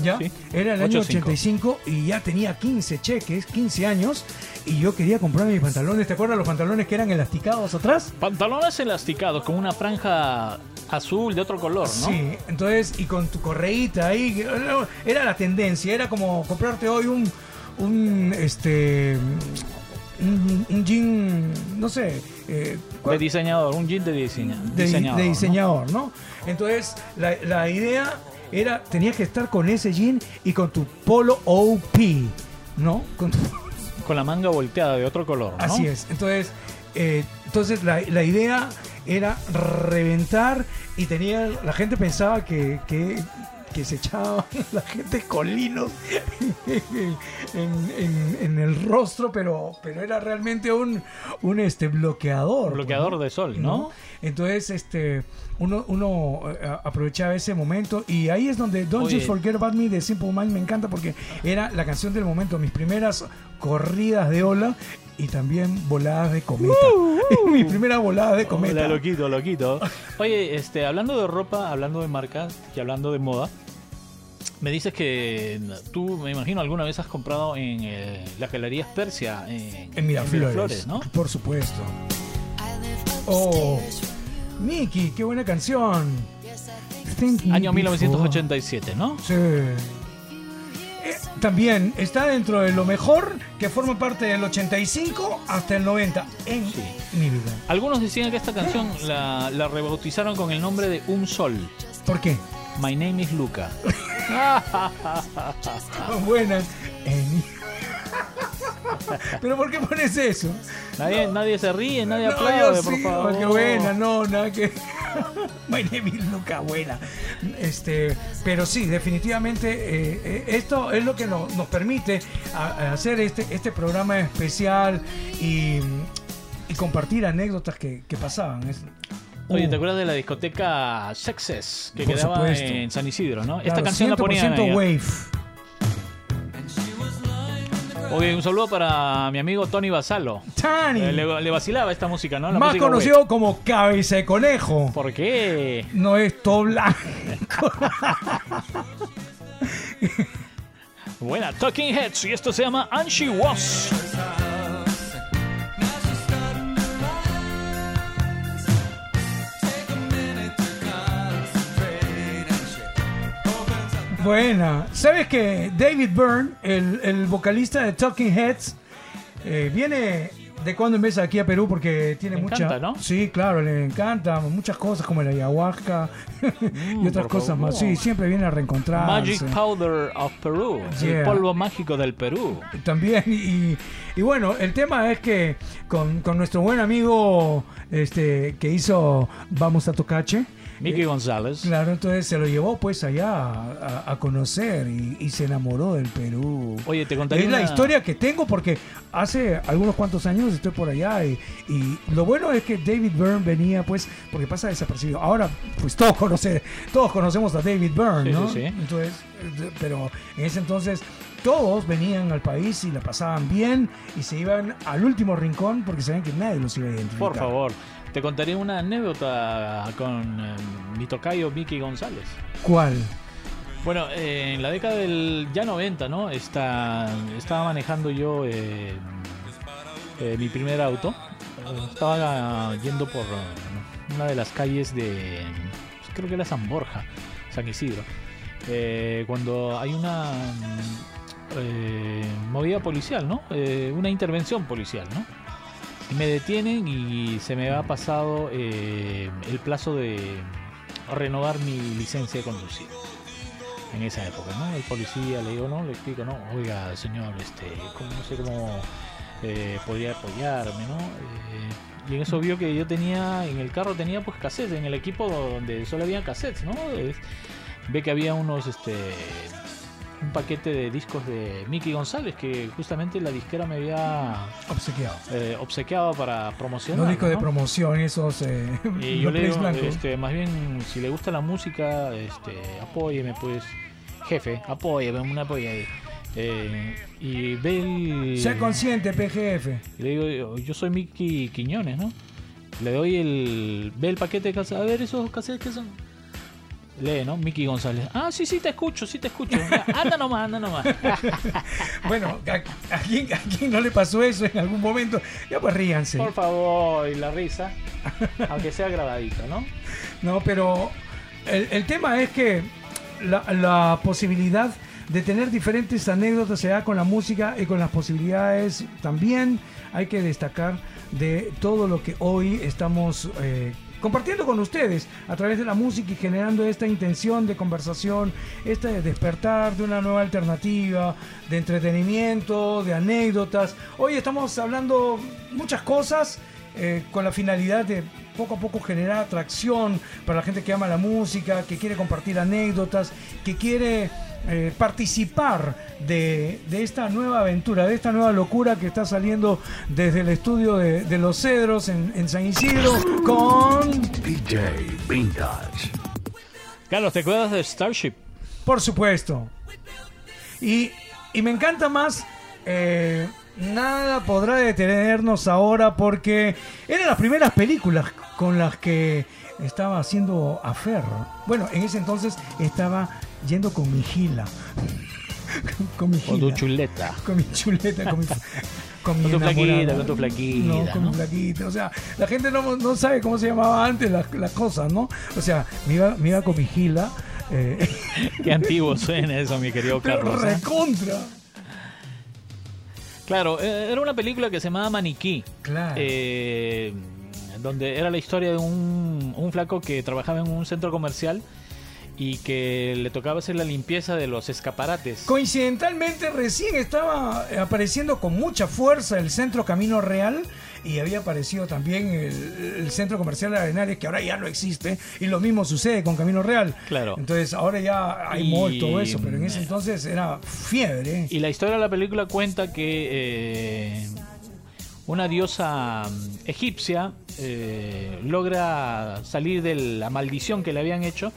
C: ¿ya?
A: Sí,
C: Era el año
A: 85.
C: 85 y ya tenía 15 cheques, 15 años, y yo quería comprarme mis pantalones. ¿Te acuerdas los pantalones que eran elasticados atrás?
A: Pantalones elasticados con una franja azul de otro color, ¿no?
C: Sí, entonces, y con tu correíta ahí, era la tendencia, era como comprarte hoy un, un este, un, un jean, no sé, eh,
A: De diseñador, un jean de, diseña-
C: de,
A: diseñador.
C: de
A: ¿no?
C: diseñador, ¿no? Entonces, la, la idea era, tenías que estar con ese jean y con tu polo OP, ¿no? Con tu-
A: Con la manga volteada de otro color, ¿no?
C: Así es. Entonces, eh, entonces la, la idea era reventar y tenía la gente pensaba que, que, que se echaba la gente colinos en, en- en el rostro, pero, pero era realmente un, un este bloqueador.
A: Bloqueador
C: ¿no?
A: de sol, ¿no?
C: Entonces, este, uno, uno eh, aprovechaba ese momento y ahí es donde Don't
A: Oye.
C: Just Forget About Me de Simple Mind me encanta porque era la canción del momento, mis primeras corridas de ola y también voladas de cometa. mis primeras voladas de cometa.
A: Hola, loquito, loquito. Oye, este, hablando de ropa, hablando de marcas y hablando de moda, me dices que tú, me imagino, alguna vez has comprado en eh, las galerías Persia, en,
C: En Miraflores,
A: ¿no?
C: Por supuesto. Oh, Mickey, qué buena canción.
A: Año
C: Before.
A: 1987, ¿no?
C: Sí. Eh, también está dentro de lo mejor que forma parte del 85 hasta el 90 en
A: Sí.
C: mi vida.
A: Algunos decían que esta canción la, la rebautizaron con el nombre de Un Sol.
C: ¿Por qué?
A: My name is Luca.
C: Buenas. ¿Pero por qué pones eso?
A: Nadie, nadie se ríe, nadie
C: No,
A: aplaude, por
C: sí,
A: favor.
C: Qué buena, no, nada que. My name is Luca, buena. Este, pero sí, definitivamente eh, eh, esto es lo que no- nos permite a- a hacer este, este programa especial y, y compartir anécdotas que, que pasaban. Es-
A: Oye, ¿te
C: Uh,
A: acuerdas de la discoteca Sexes que
C: Por
A: quedaba
C: supuesto.
A: en San Isidro, no? Esta
C: claro,
A: canción la ponían
C: 100%
A: ahí.
C: Wave.
A: Oye, un saludo para mi amigo Tony Basalo.
C: Tani,
A: Eh, le, le vacilaba esta música, ¿no? La
C: más
A: música
C: conocido como Cabeza de Conejo.
A: ¿Por qué?
C: No es todo blanco.
A: Buena, Talking Heads, y esto se llama And She Was.
C: Buena. ¿Sabes que David Byrne, el, el vocalista de Talking Heads, eh, viene de cuando en vez aquí a Perú porque tiene
A: Le
C: mucha.
A: encanta, ¿no?
C: Sí, claro, le encanta muchas cosas como la ayahuasca y otras cosas más. Sí, siempre viene a reencontrarse.
A: Magic Powder of Peru,
C: Yeah.
A: el polvo mágico del Perú.
C: También, y, y bueno, el tema es que con, con nuestro buen amigo este que hizo Vamos a Tocache,
A: Mickey González.
C: claro, entonces se lo llevó pues allá a, a conocer y, y se enamoró del Perú.
A: Oye, te contaré
C: Es la
A: una-
C: historia que tengo porque hace algunos cuantos años estoy por allá y, y lo bueno es que David Byrne venía pues porque pasa desapercibido. Ahora pues todos conocen, todos conocemos a David Byrne, ¿no?
A: sí, sí.
C: Entonces, eh, pero en ese entonces todos venían al país y la pasaban bien y se iban al último rincón porque sabían que nadie los iba a identificar.
A: Por favor, te contaré una anécdota con eh, mi tocayo Mickey González.
C: ¿Cuál?
A: Bueno, eh, en la década del ya 90, ¿no? Está, estaba manejando yo eh, mi primer auto. Estaba yendo por una de las calles de, pues, creo que era San Borja, San Isidro. Cuando hay una movida policial, ¿no? Una intervención policial, ¿no? Me detienen y se me ha pasado eh, el plazo de renovar mi licencia de conducir en esa época, ¿no? El policía le digo, no, le explico, no, oiga, señor, este, ¿cómo- no sé cómo eh, podría apoyarme, ¿no? Eh, y en eso vio que yo tenía, en el carro tenía pues cassettes, en el equipo donde solo había cassettes, ¿no? Ve que había unos, este, un paquete de discos de Mickey González que justamente la disquera me había
C: Obsequiado.
A: eh, obsequiado para promocionar.
C: Los discos de promoción, esos eh,
A: Y yo le digo, este, más bien, si le gusta la música, este, apóyeme, pues, jefe, apóyeme, una apoya. Eh, y ve el...
C: Sea consciente, PGF.
A: le digo, yo soy Mickey Quiñones, ¿no? Le doy el... Ve el paquete de cassettes, a ver esos cassettes que son... Lee, ¿no? Mickey González. Ah, sí, sí, te escucho, sí te escucho. Anda nomás, anda nomás.
C: Bueno, ¿a, a quién, ¿a quién no le pasó eso en algún momento? Ya pues ríanse.
A: Por favor, y la risa. Aunque sea grabadito, ¿no?
C: No, pero el, el tema es que la, la posibilidad de tener diferentes anécdotas se da con la música y con las posibilidades también hay que destacar de todo lo que hoy estamos eh, compartiendo con ustedes a través de la música y generando esta intención de conversación, este despertar de una nueva alternativa, de entretenimiento, de anécdotas. Hoy estamos hablando muchas cosas eh, con la finalidad de poco a poco generar atracción para la gente que ama la música, que quiere compartir anécdotas, que quiere eh, participar de, de esta nueva aventura, de esta nueva locura que está saliendo desde el estudio de, de Los Cedros en, en San Isidro con,
D: DJ Vintage.
A: Carlos, ¿te acuerdas de Starship?
C: por supuesto, y, y me encanta más... eh, Nada podrá detenernos ahora porque eran las primeras películas con las que estaba haciendo aferro. Bueno, en ese entonces estaba yendo con mi gila. con mi
A: Con tu
C: gila.
A: chuleta.
C: Con mi chuleta, con mi, con mi
A: Con tu flaquita, con tu flaquita,
C: No, con
A: ¿no?
C: mi flaquita. O sea, la gente no, no sabe cómo se llamaba antes las, las cosas, ¿no? O sea, me iba, me iba con mi gila. Eh,
A: Qué antiguo suena eso, mi querido
C: pero
A: Carlos. ¿eh?
C: recontra.
A: Claro, eh, era una película que se llamaba Maniquí.
C: Claro.
A: eh, donde era la historia de un, un flaco que trabajaba en un centro comercial y que le tocaba hacer la limpieza de los escaparates.
C: Coincidentalmente recién estaba apareciendo con mucha fuerza el centro Camino Real y había aparecido también el, el centro comercial de Arenales que ahora ya no existe y lo mismo sucede con Camino Real.
A: Claro.
C: Entonces ahora ya hay
A: Y-
C: todo eso, pero en ese entonces era fiebre.
A: Y la historia de la película cuenta que eh, una diosa mm, egipcia eh, logra salir de la maldición que le habían hecho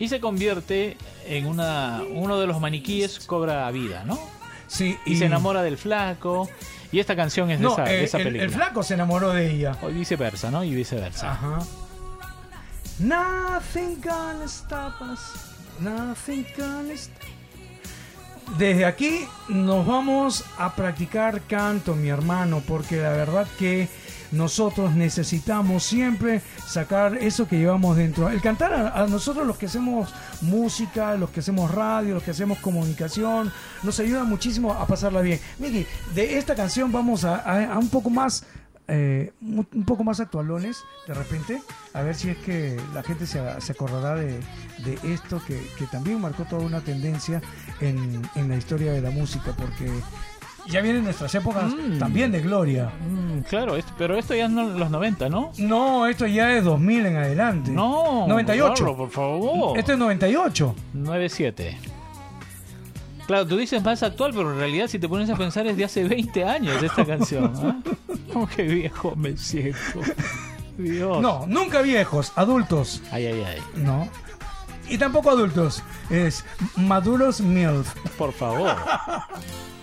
A: y se convierte en una uno de los maniquíes cobra vida, ¿no?
C: Sí,
A: Y, se enamora del flaco y esta canción es de esa, de
C: eh,
A: esa
C: el,
A: película.
C: el flaco se enamoró de ella.
A: O viceversa, ¿no? Y viceversa.
C: Ajá. Nothing gonna stop us. Nothing gonna stop. Desde aquí nos vamos a practicar canto, mi hermano, porque la verdad que nosotros necesitamos siempre sacar eso que llevamos dentro. El cantar a, nosotros los que hacemos música, los que hacemos radio, los que hacemos comunicación, nos ayuda muchísimo a pasarla bien. Miki, de esta canción vamos a, un poco más eh, un poco más actualones de repente, a ver si es que la gente se, se acordará de, de esto que, que también marcó toda una tendencia en, en la historia de la música, porque ya vienen nuestras épocas
A: Mm.
C: también de gloria.
A: Mm, claro, esto- pero esto ya es no- los 90, ¿no?
C: No, esto ya es 2000 en adelante.
A: No,
C: 98.
A: Carlos, por favor.
C: Este es 98.
A: 9-7. Claro, tú dices más actual, pero en realidad si te pones a pensar es de hace 20 años esta canción. ¿ah? Oh, qué viejo me siento. Dios.
C: No, nunca viejos, adultos.
A: Ay, ay, ay.
C: No. Y tampoco adultos. Es maduros MILF.
A: Por favor.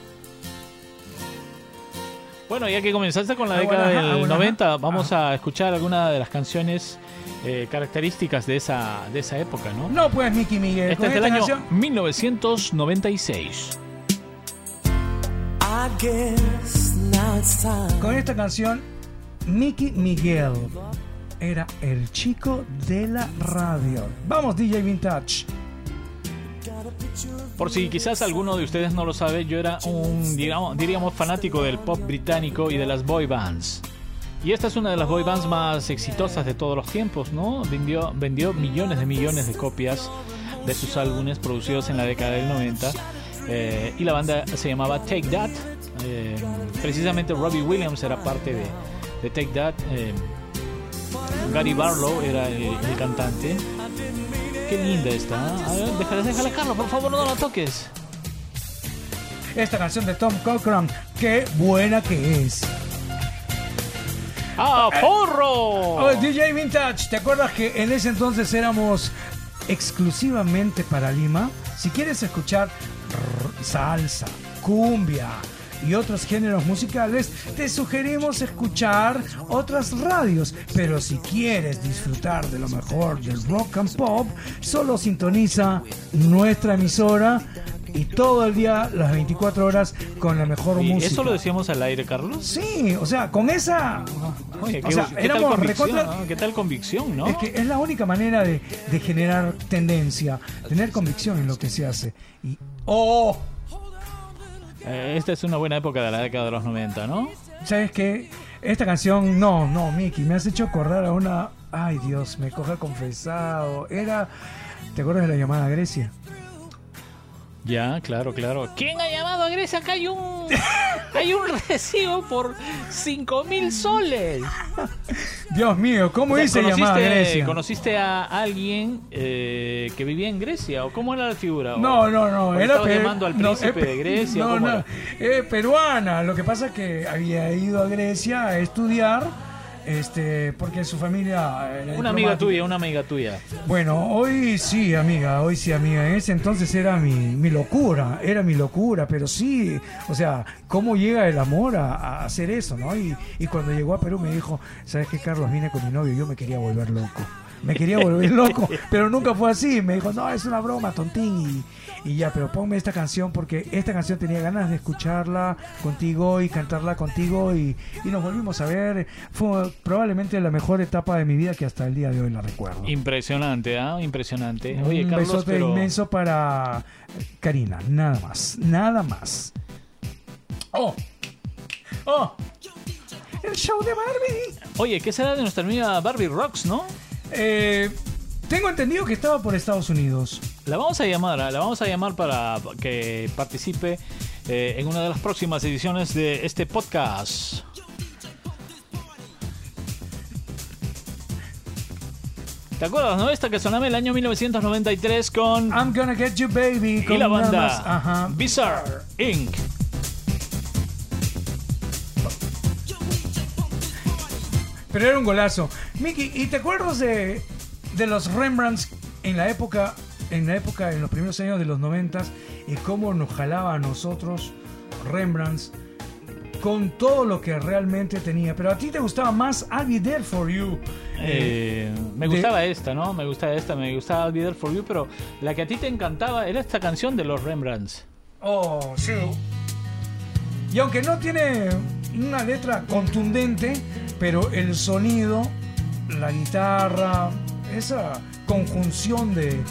A: Bueno, ya que comenzaste con la
C: Ah,
A: década
C: bueno, ajá, ah,
A: del
C: bueno,
A: 90,
C: ajá.
A: vamos a escuchar algunas de las canciones eh, características de esa, de esa época, ¿no?
C: No, pues, Mickey Miguel.
A: Este es del año
C: canción-
A: 1996.
E: I guess now it's time.
C: Con esta canción, Mickey Miguel era el chico de la radio. Vamos, DJ Vintage.
A: Por si quizás alguno de ustedes no lo sabe, yo era un, digamos, diríamos, fanático del pop británico y de las boy bands. Y esta es una de las boy bands más exitosas de todos los tiempos, ¿no? Vendió, millones de millones de copias de sus álbumes producidos en la década del 90. eh, y la banda se llamaba Take That. eh, precisamente Robbie Williams era parte de, Take That. eh, Gary Barlow era el cantante. Qué linda está. ¿eh? A ver, déjala, déjala, Carlos, por favor, no la toques.
C: Esta canción de Tom Cochran, qué buena que es.
A: ¡Ah, porro!
C: Oh, DJ Vintage, ¿te acuerdas que en ese entonces éramos exclusivamente para Lima? Si quieres escuchar salsa, cumbia y otros géneros musicales, te sugerimos escuchar otras radios. Pero si quieres disfrutar de lo mejor del rock and pop, solo sintoniza nuestra emisora y todo el día, las 24 horas, con la mejor
A: ¿Y
C: música.
A: ¿Eso lo decíamos al aire, Carlos?
C: Sí, o sea, con esa...
A: Oye,
C: o
A: qué,
C: sea,
A: qué tal
C: éramos recontra-
A: ¿no? ¿Qué tal convicción, no?
C: Es que es la única manera de, de generar tendencia, tener convicción en lo que se hace. Y, ¡Oh!
A: Eh, esta es una buena época de la década de los 90, ¿no?
C: ¿Sabes qué? Esta canción, no, no, Mickey, me has hecho acordar a una... Ay, Dios, me coge confesado. Era... ¿Te acuerdas de la llamada Grecia?
A: Ya, claro, claro. ¿Quién ha llamado a Grecia? Acá hay un, hay un recibo por 5 mil soles.
C: Dios mío, ¿cómo
A: O sea,
C: hice llamada a Grecia?
A: ¿Conociste a alguien eh, que vivía en Grecia? ¿O cómo era la figura? ¿O-
C: No, no, no. Era
A: llamando al príncipe de Grecia?
C: No,
A: ¿Cómo
C: no.
A: era?
C: eh, peruana. Lo que pasa es que había ido a Grecia a estudiar, este, porque su familia. era
A: Una amiga tuya, una amiga tuya.
C: Bueno, hoy sí, amiga, hoy sí, amiga. En ese entonces era mi, mi locura, era mi locura, pero sí, o sea, ¿cómo llega el amor a, a hacer eso, no? Y, y cuando llegó a Perú me dijo, ¿sabes qué, Carlos? Vine con mi novio yo me quería volver loco. Me quería volver loco, pero nunca fue así. Me dijo, no, es una broma, tontín. Y, y ya, pero ponme esta canción porque esta canción tenía ganas de escucharla contigo y cantarla contigo y, y nos volvimos a ver. Fue probablemente la mejor etapa de mi vida que hasta el día de hoy la recuerdo.
A: Impresionante, ¿ah? Impresionante. Oye,
C: Un
A: Carlos,
C: besote
A: pero...
C: inmenso para Karina, nada más, nada más. ¡Oh! ¡Oh! El show de Barbie.
A: Oye, ¿qué será de nuestra amiga Barbie Rocks, no?
C: Eh, Tengo entendido que estaba por Estados Unidos.
A: La vamos a llamar, ¿ah? la vamos a llamar para que participe eh, en una de las próximas ediciones de este podcast. ¿Te acuerdas, no? Esta que sonaba el año 1993 con
C: I'm gonna get you baby.
A: y la banda. Bizarre Inc.
C: Pero era un golazo. Miki, ¿y te acuerdas de, de los Rembrandts en la época, en la época, en los primeros años de los noventas, y cómo nos jalaba a nosotros Rembrandts con todo lo que realmente tenía? Pero a ti te gustaba más I'll Be There For You.
A: Eh, me
C: de-
A: gustaba esta, ¿no? Me gustaba esta, me gustaba I'll Be There For You, pero la que a ti te encantaba era esta canción de los Rembrandts.
C: Oh, sí. Y aunque no tiene una letra contundente, pero el sonido, la guitarra, esa conjunción de,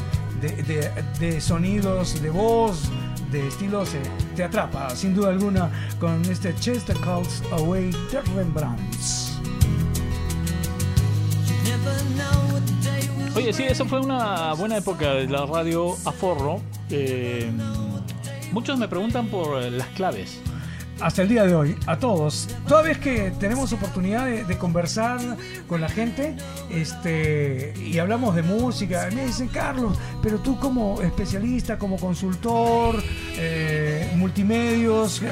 C: de, de- sonidos, de voz, de estilos, eh, te atrapa sin duda alguna con este Chester Calls Away de Rembrandts.
A: Oye, sí, eso fue una buena época de la radio a forro. Eh, muchos me preguntan por eh, las claves.
C: Hasta el día de hoy, a todos. Toda vez que tenemos oportunidad de, conversar con la gente este, y hablamos de música, me dicen, Carlos, pero tú como especialista, como consultor, eh, multimedios, eh,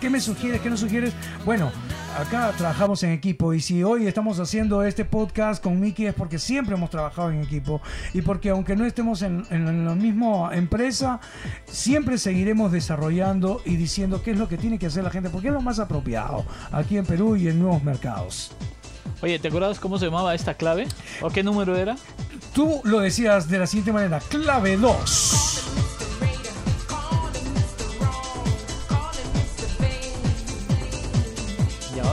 C: ¿qué me sugieres? ¿Qué no sugieres? Bueno, acá trabajamos en equipo y si hoy estamos haciendo este podcast con Miki es porque siempre hemos trabajado en equipo y porque aunque no estemos en, en la misma empresa, siempre seguiremos desarrollando y diciendo qué es lo que tiene que hacer la gente, porque es lo más apropiado aquí en Perú y en nuevos mercados.
A: Oye, ¿te acuerdas cómo se llamaba esta clave? ¿O qué número era?
C: Tú lo decías de la siguiente manera, clave 2.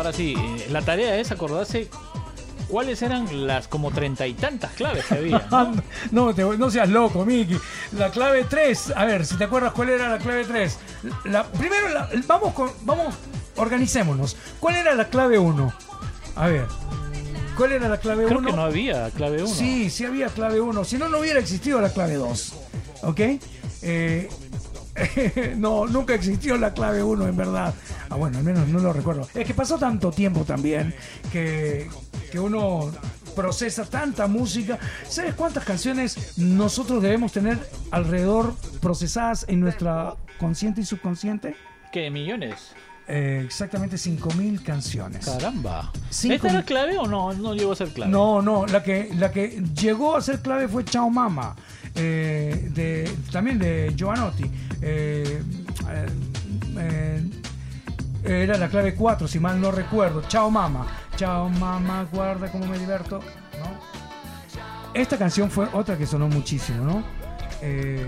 A: Ahora sí, eh, la tarea es acordarse cuáles eran las como treinta y tantas claves que había. ¿no?
C: No, te- no seas loco, Miki. La clave 3, a ver, si te acuerdas cuál era la clave 3. La, primero, la- vamos, con, vamos, organicémonos. ¿Cuál era la clave 1? A ver, ¿cuál era la clave 1?
A: Creo que no había clave 1.
C: Sí, sí había clave 1. Si no, no hubiera existido la clave 2. ¿Ok? Eh, no, nunca existió la clave 1 en verdad. Ah, bueno, al menos no lo recuerdo. Es que pasó tanto tiempo también que, que uno procesa tanta música. ¿Sabes cuántas canciones nosotros debemos tener alrededor procesadas en nuestra consciente y subconsciente?
A: ¿Qué? ¿Millones?
C: Eh, exactamente 5.000 canciones.
A: Caramba.
C: Cinco
A: ¿Esta era clave o no? No llegó a ser clave.
C: No, no, la que, la que llegó a ser clave fue Chao Mama, eh, de, también de Giovanotti. Eh, eh, eh, era la clave 4, si mal no recuerdo. Chao Mama, Chao Mama, guarda cómo me divierto. ¿no? Esta canción fue otra que sonó muchísimo, ¿no? Eh,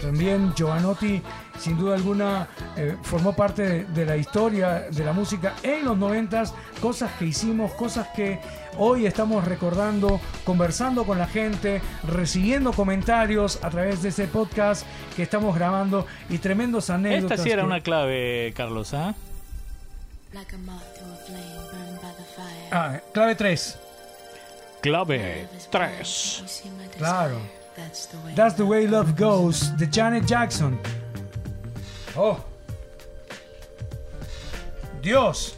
C: también Giovanotti, sin duda alguna, eh, formó parte de, de la historia de la música en los noventas, cosas que hicimos, cosas que hoy estamos recordando, conversando con la gente, recibiendo comentarios a través de este podcast que estamos grabando y tremendos anécdotas.
A: Esta sí era
C: que-
A: una clave, Carlos, ¿ah?
B: Like a moth to a flame burned by the fire.
C: Ah, clave 3.
A: Clave 3.
B: You see my desire.
C: Claro.
B: That's the way.
C: That's the way love goes, de Janet Jackson. Oh. Dios.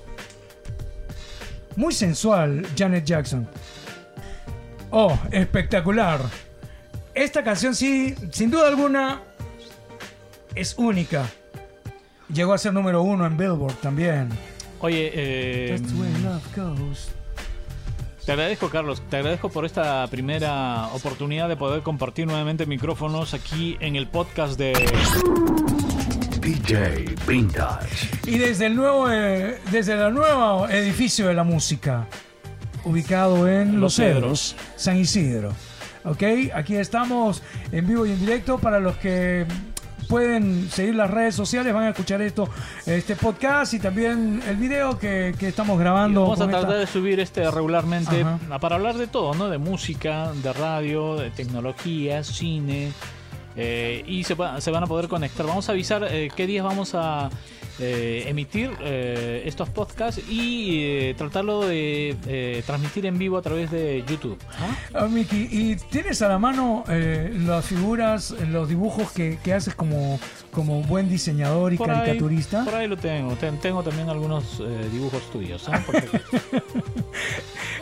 C: Muy sensual, Janet Jackson. Oh, espectacular. Esta canción sí, sin duda alguna, es única. Llegó a ser número uno en Billboard también.
A: Oye, eh,
C: That's the way love goes.
A: te agradezco, Carlos. Te agradezco por esta primera oportunidad de poder compartir nuevamente micrófonos aquí en el podcast de.
D: DJ Vintage.
C: Y desde el nuevo, eh, desde el nuevo edificio de la música, ubicado en Los
A: Los
C: Cedros, San Isidro. Ok, aquí estamos en vivo y en directo para los que pueden seguir las redes sociales, van a escuchar esto, este podcast y también el video que, que estamos grabando.
A: Vamos a
C: esta-
A: tratar de subir este regularmente
C: Ajá.
A: para hablar de todo, ¿no? De música, de radio, de tecnología, cine. Eh, y se, se van a poder conectar. Vamos a avisar eh, qué días vamos a eh, emitir eh, estos podcasts y eh, tratarlo de eh, transmitir en vivo a través de YouTube. ¿ah?
C: Ah, Miki, ¿y tienes a la mano eh, las figuras, los dibujos que, que haces como, como buen diseñador y
A: Por ahí-
C: caricaturista?
A: por ahí lo tengo. Ten- tengo también algunos eh, dibujos tuyos.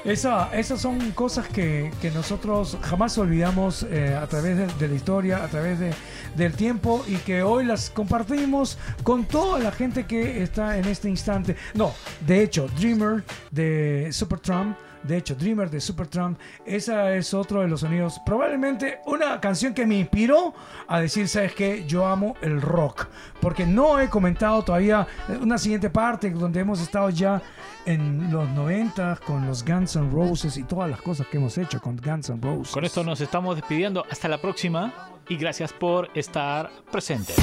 C: Esa, esas son cosas que, que nosotros jamás olvidamos eh, a través de, de la historia, a través de, del tiempo y que hoy las compartimos con toda la gente que está en este instante. No, de hecho, Dreamer de Supertramp. De hecho, Dreamer de Supertramp, esa es otro de los sonidos. Probablemente una canción que me inspiró a decir, ¿sabes qué? Yo amo el rock. Porque no he comentado todavía una siguiente parte donde hemos estado ya en los 90 con los Guns N' Roses y todas las cosas que hemos hecho con Guns N' Roses.
A: Con esto nos estamos despidiendo. Hasta la próxima y gracias por estar presentes.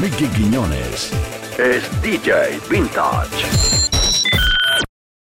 D: Mickey Quiñones es DJ Vintage.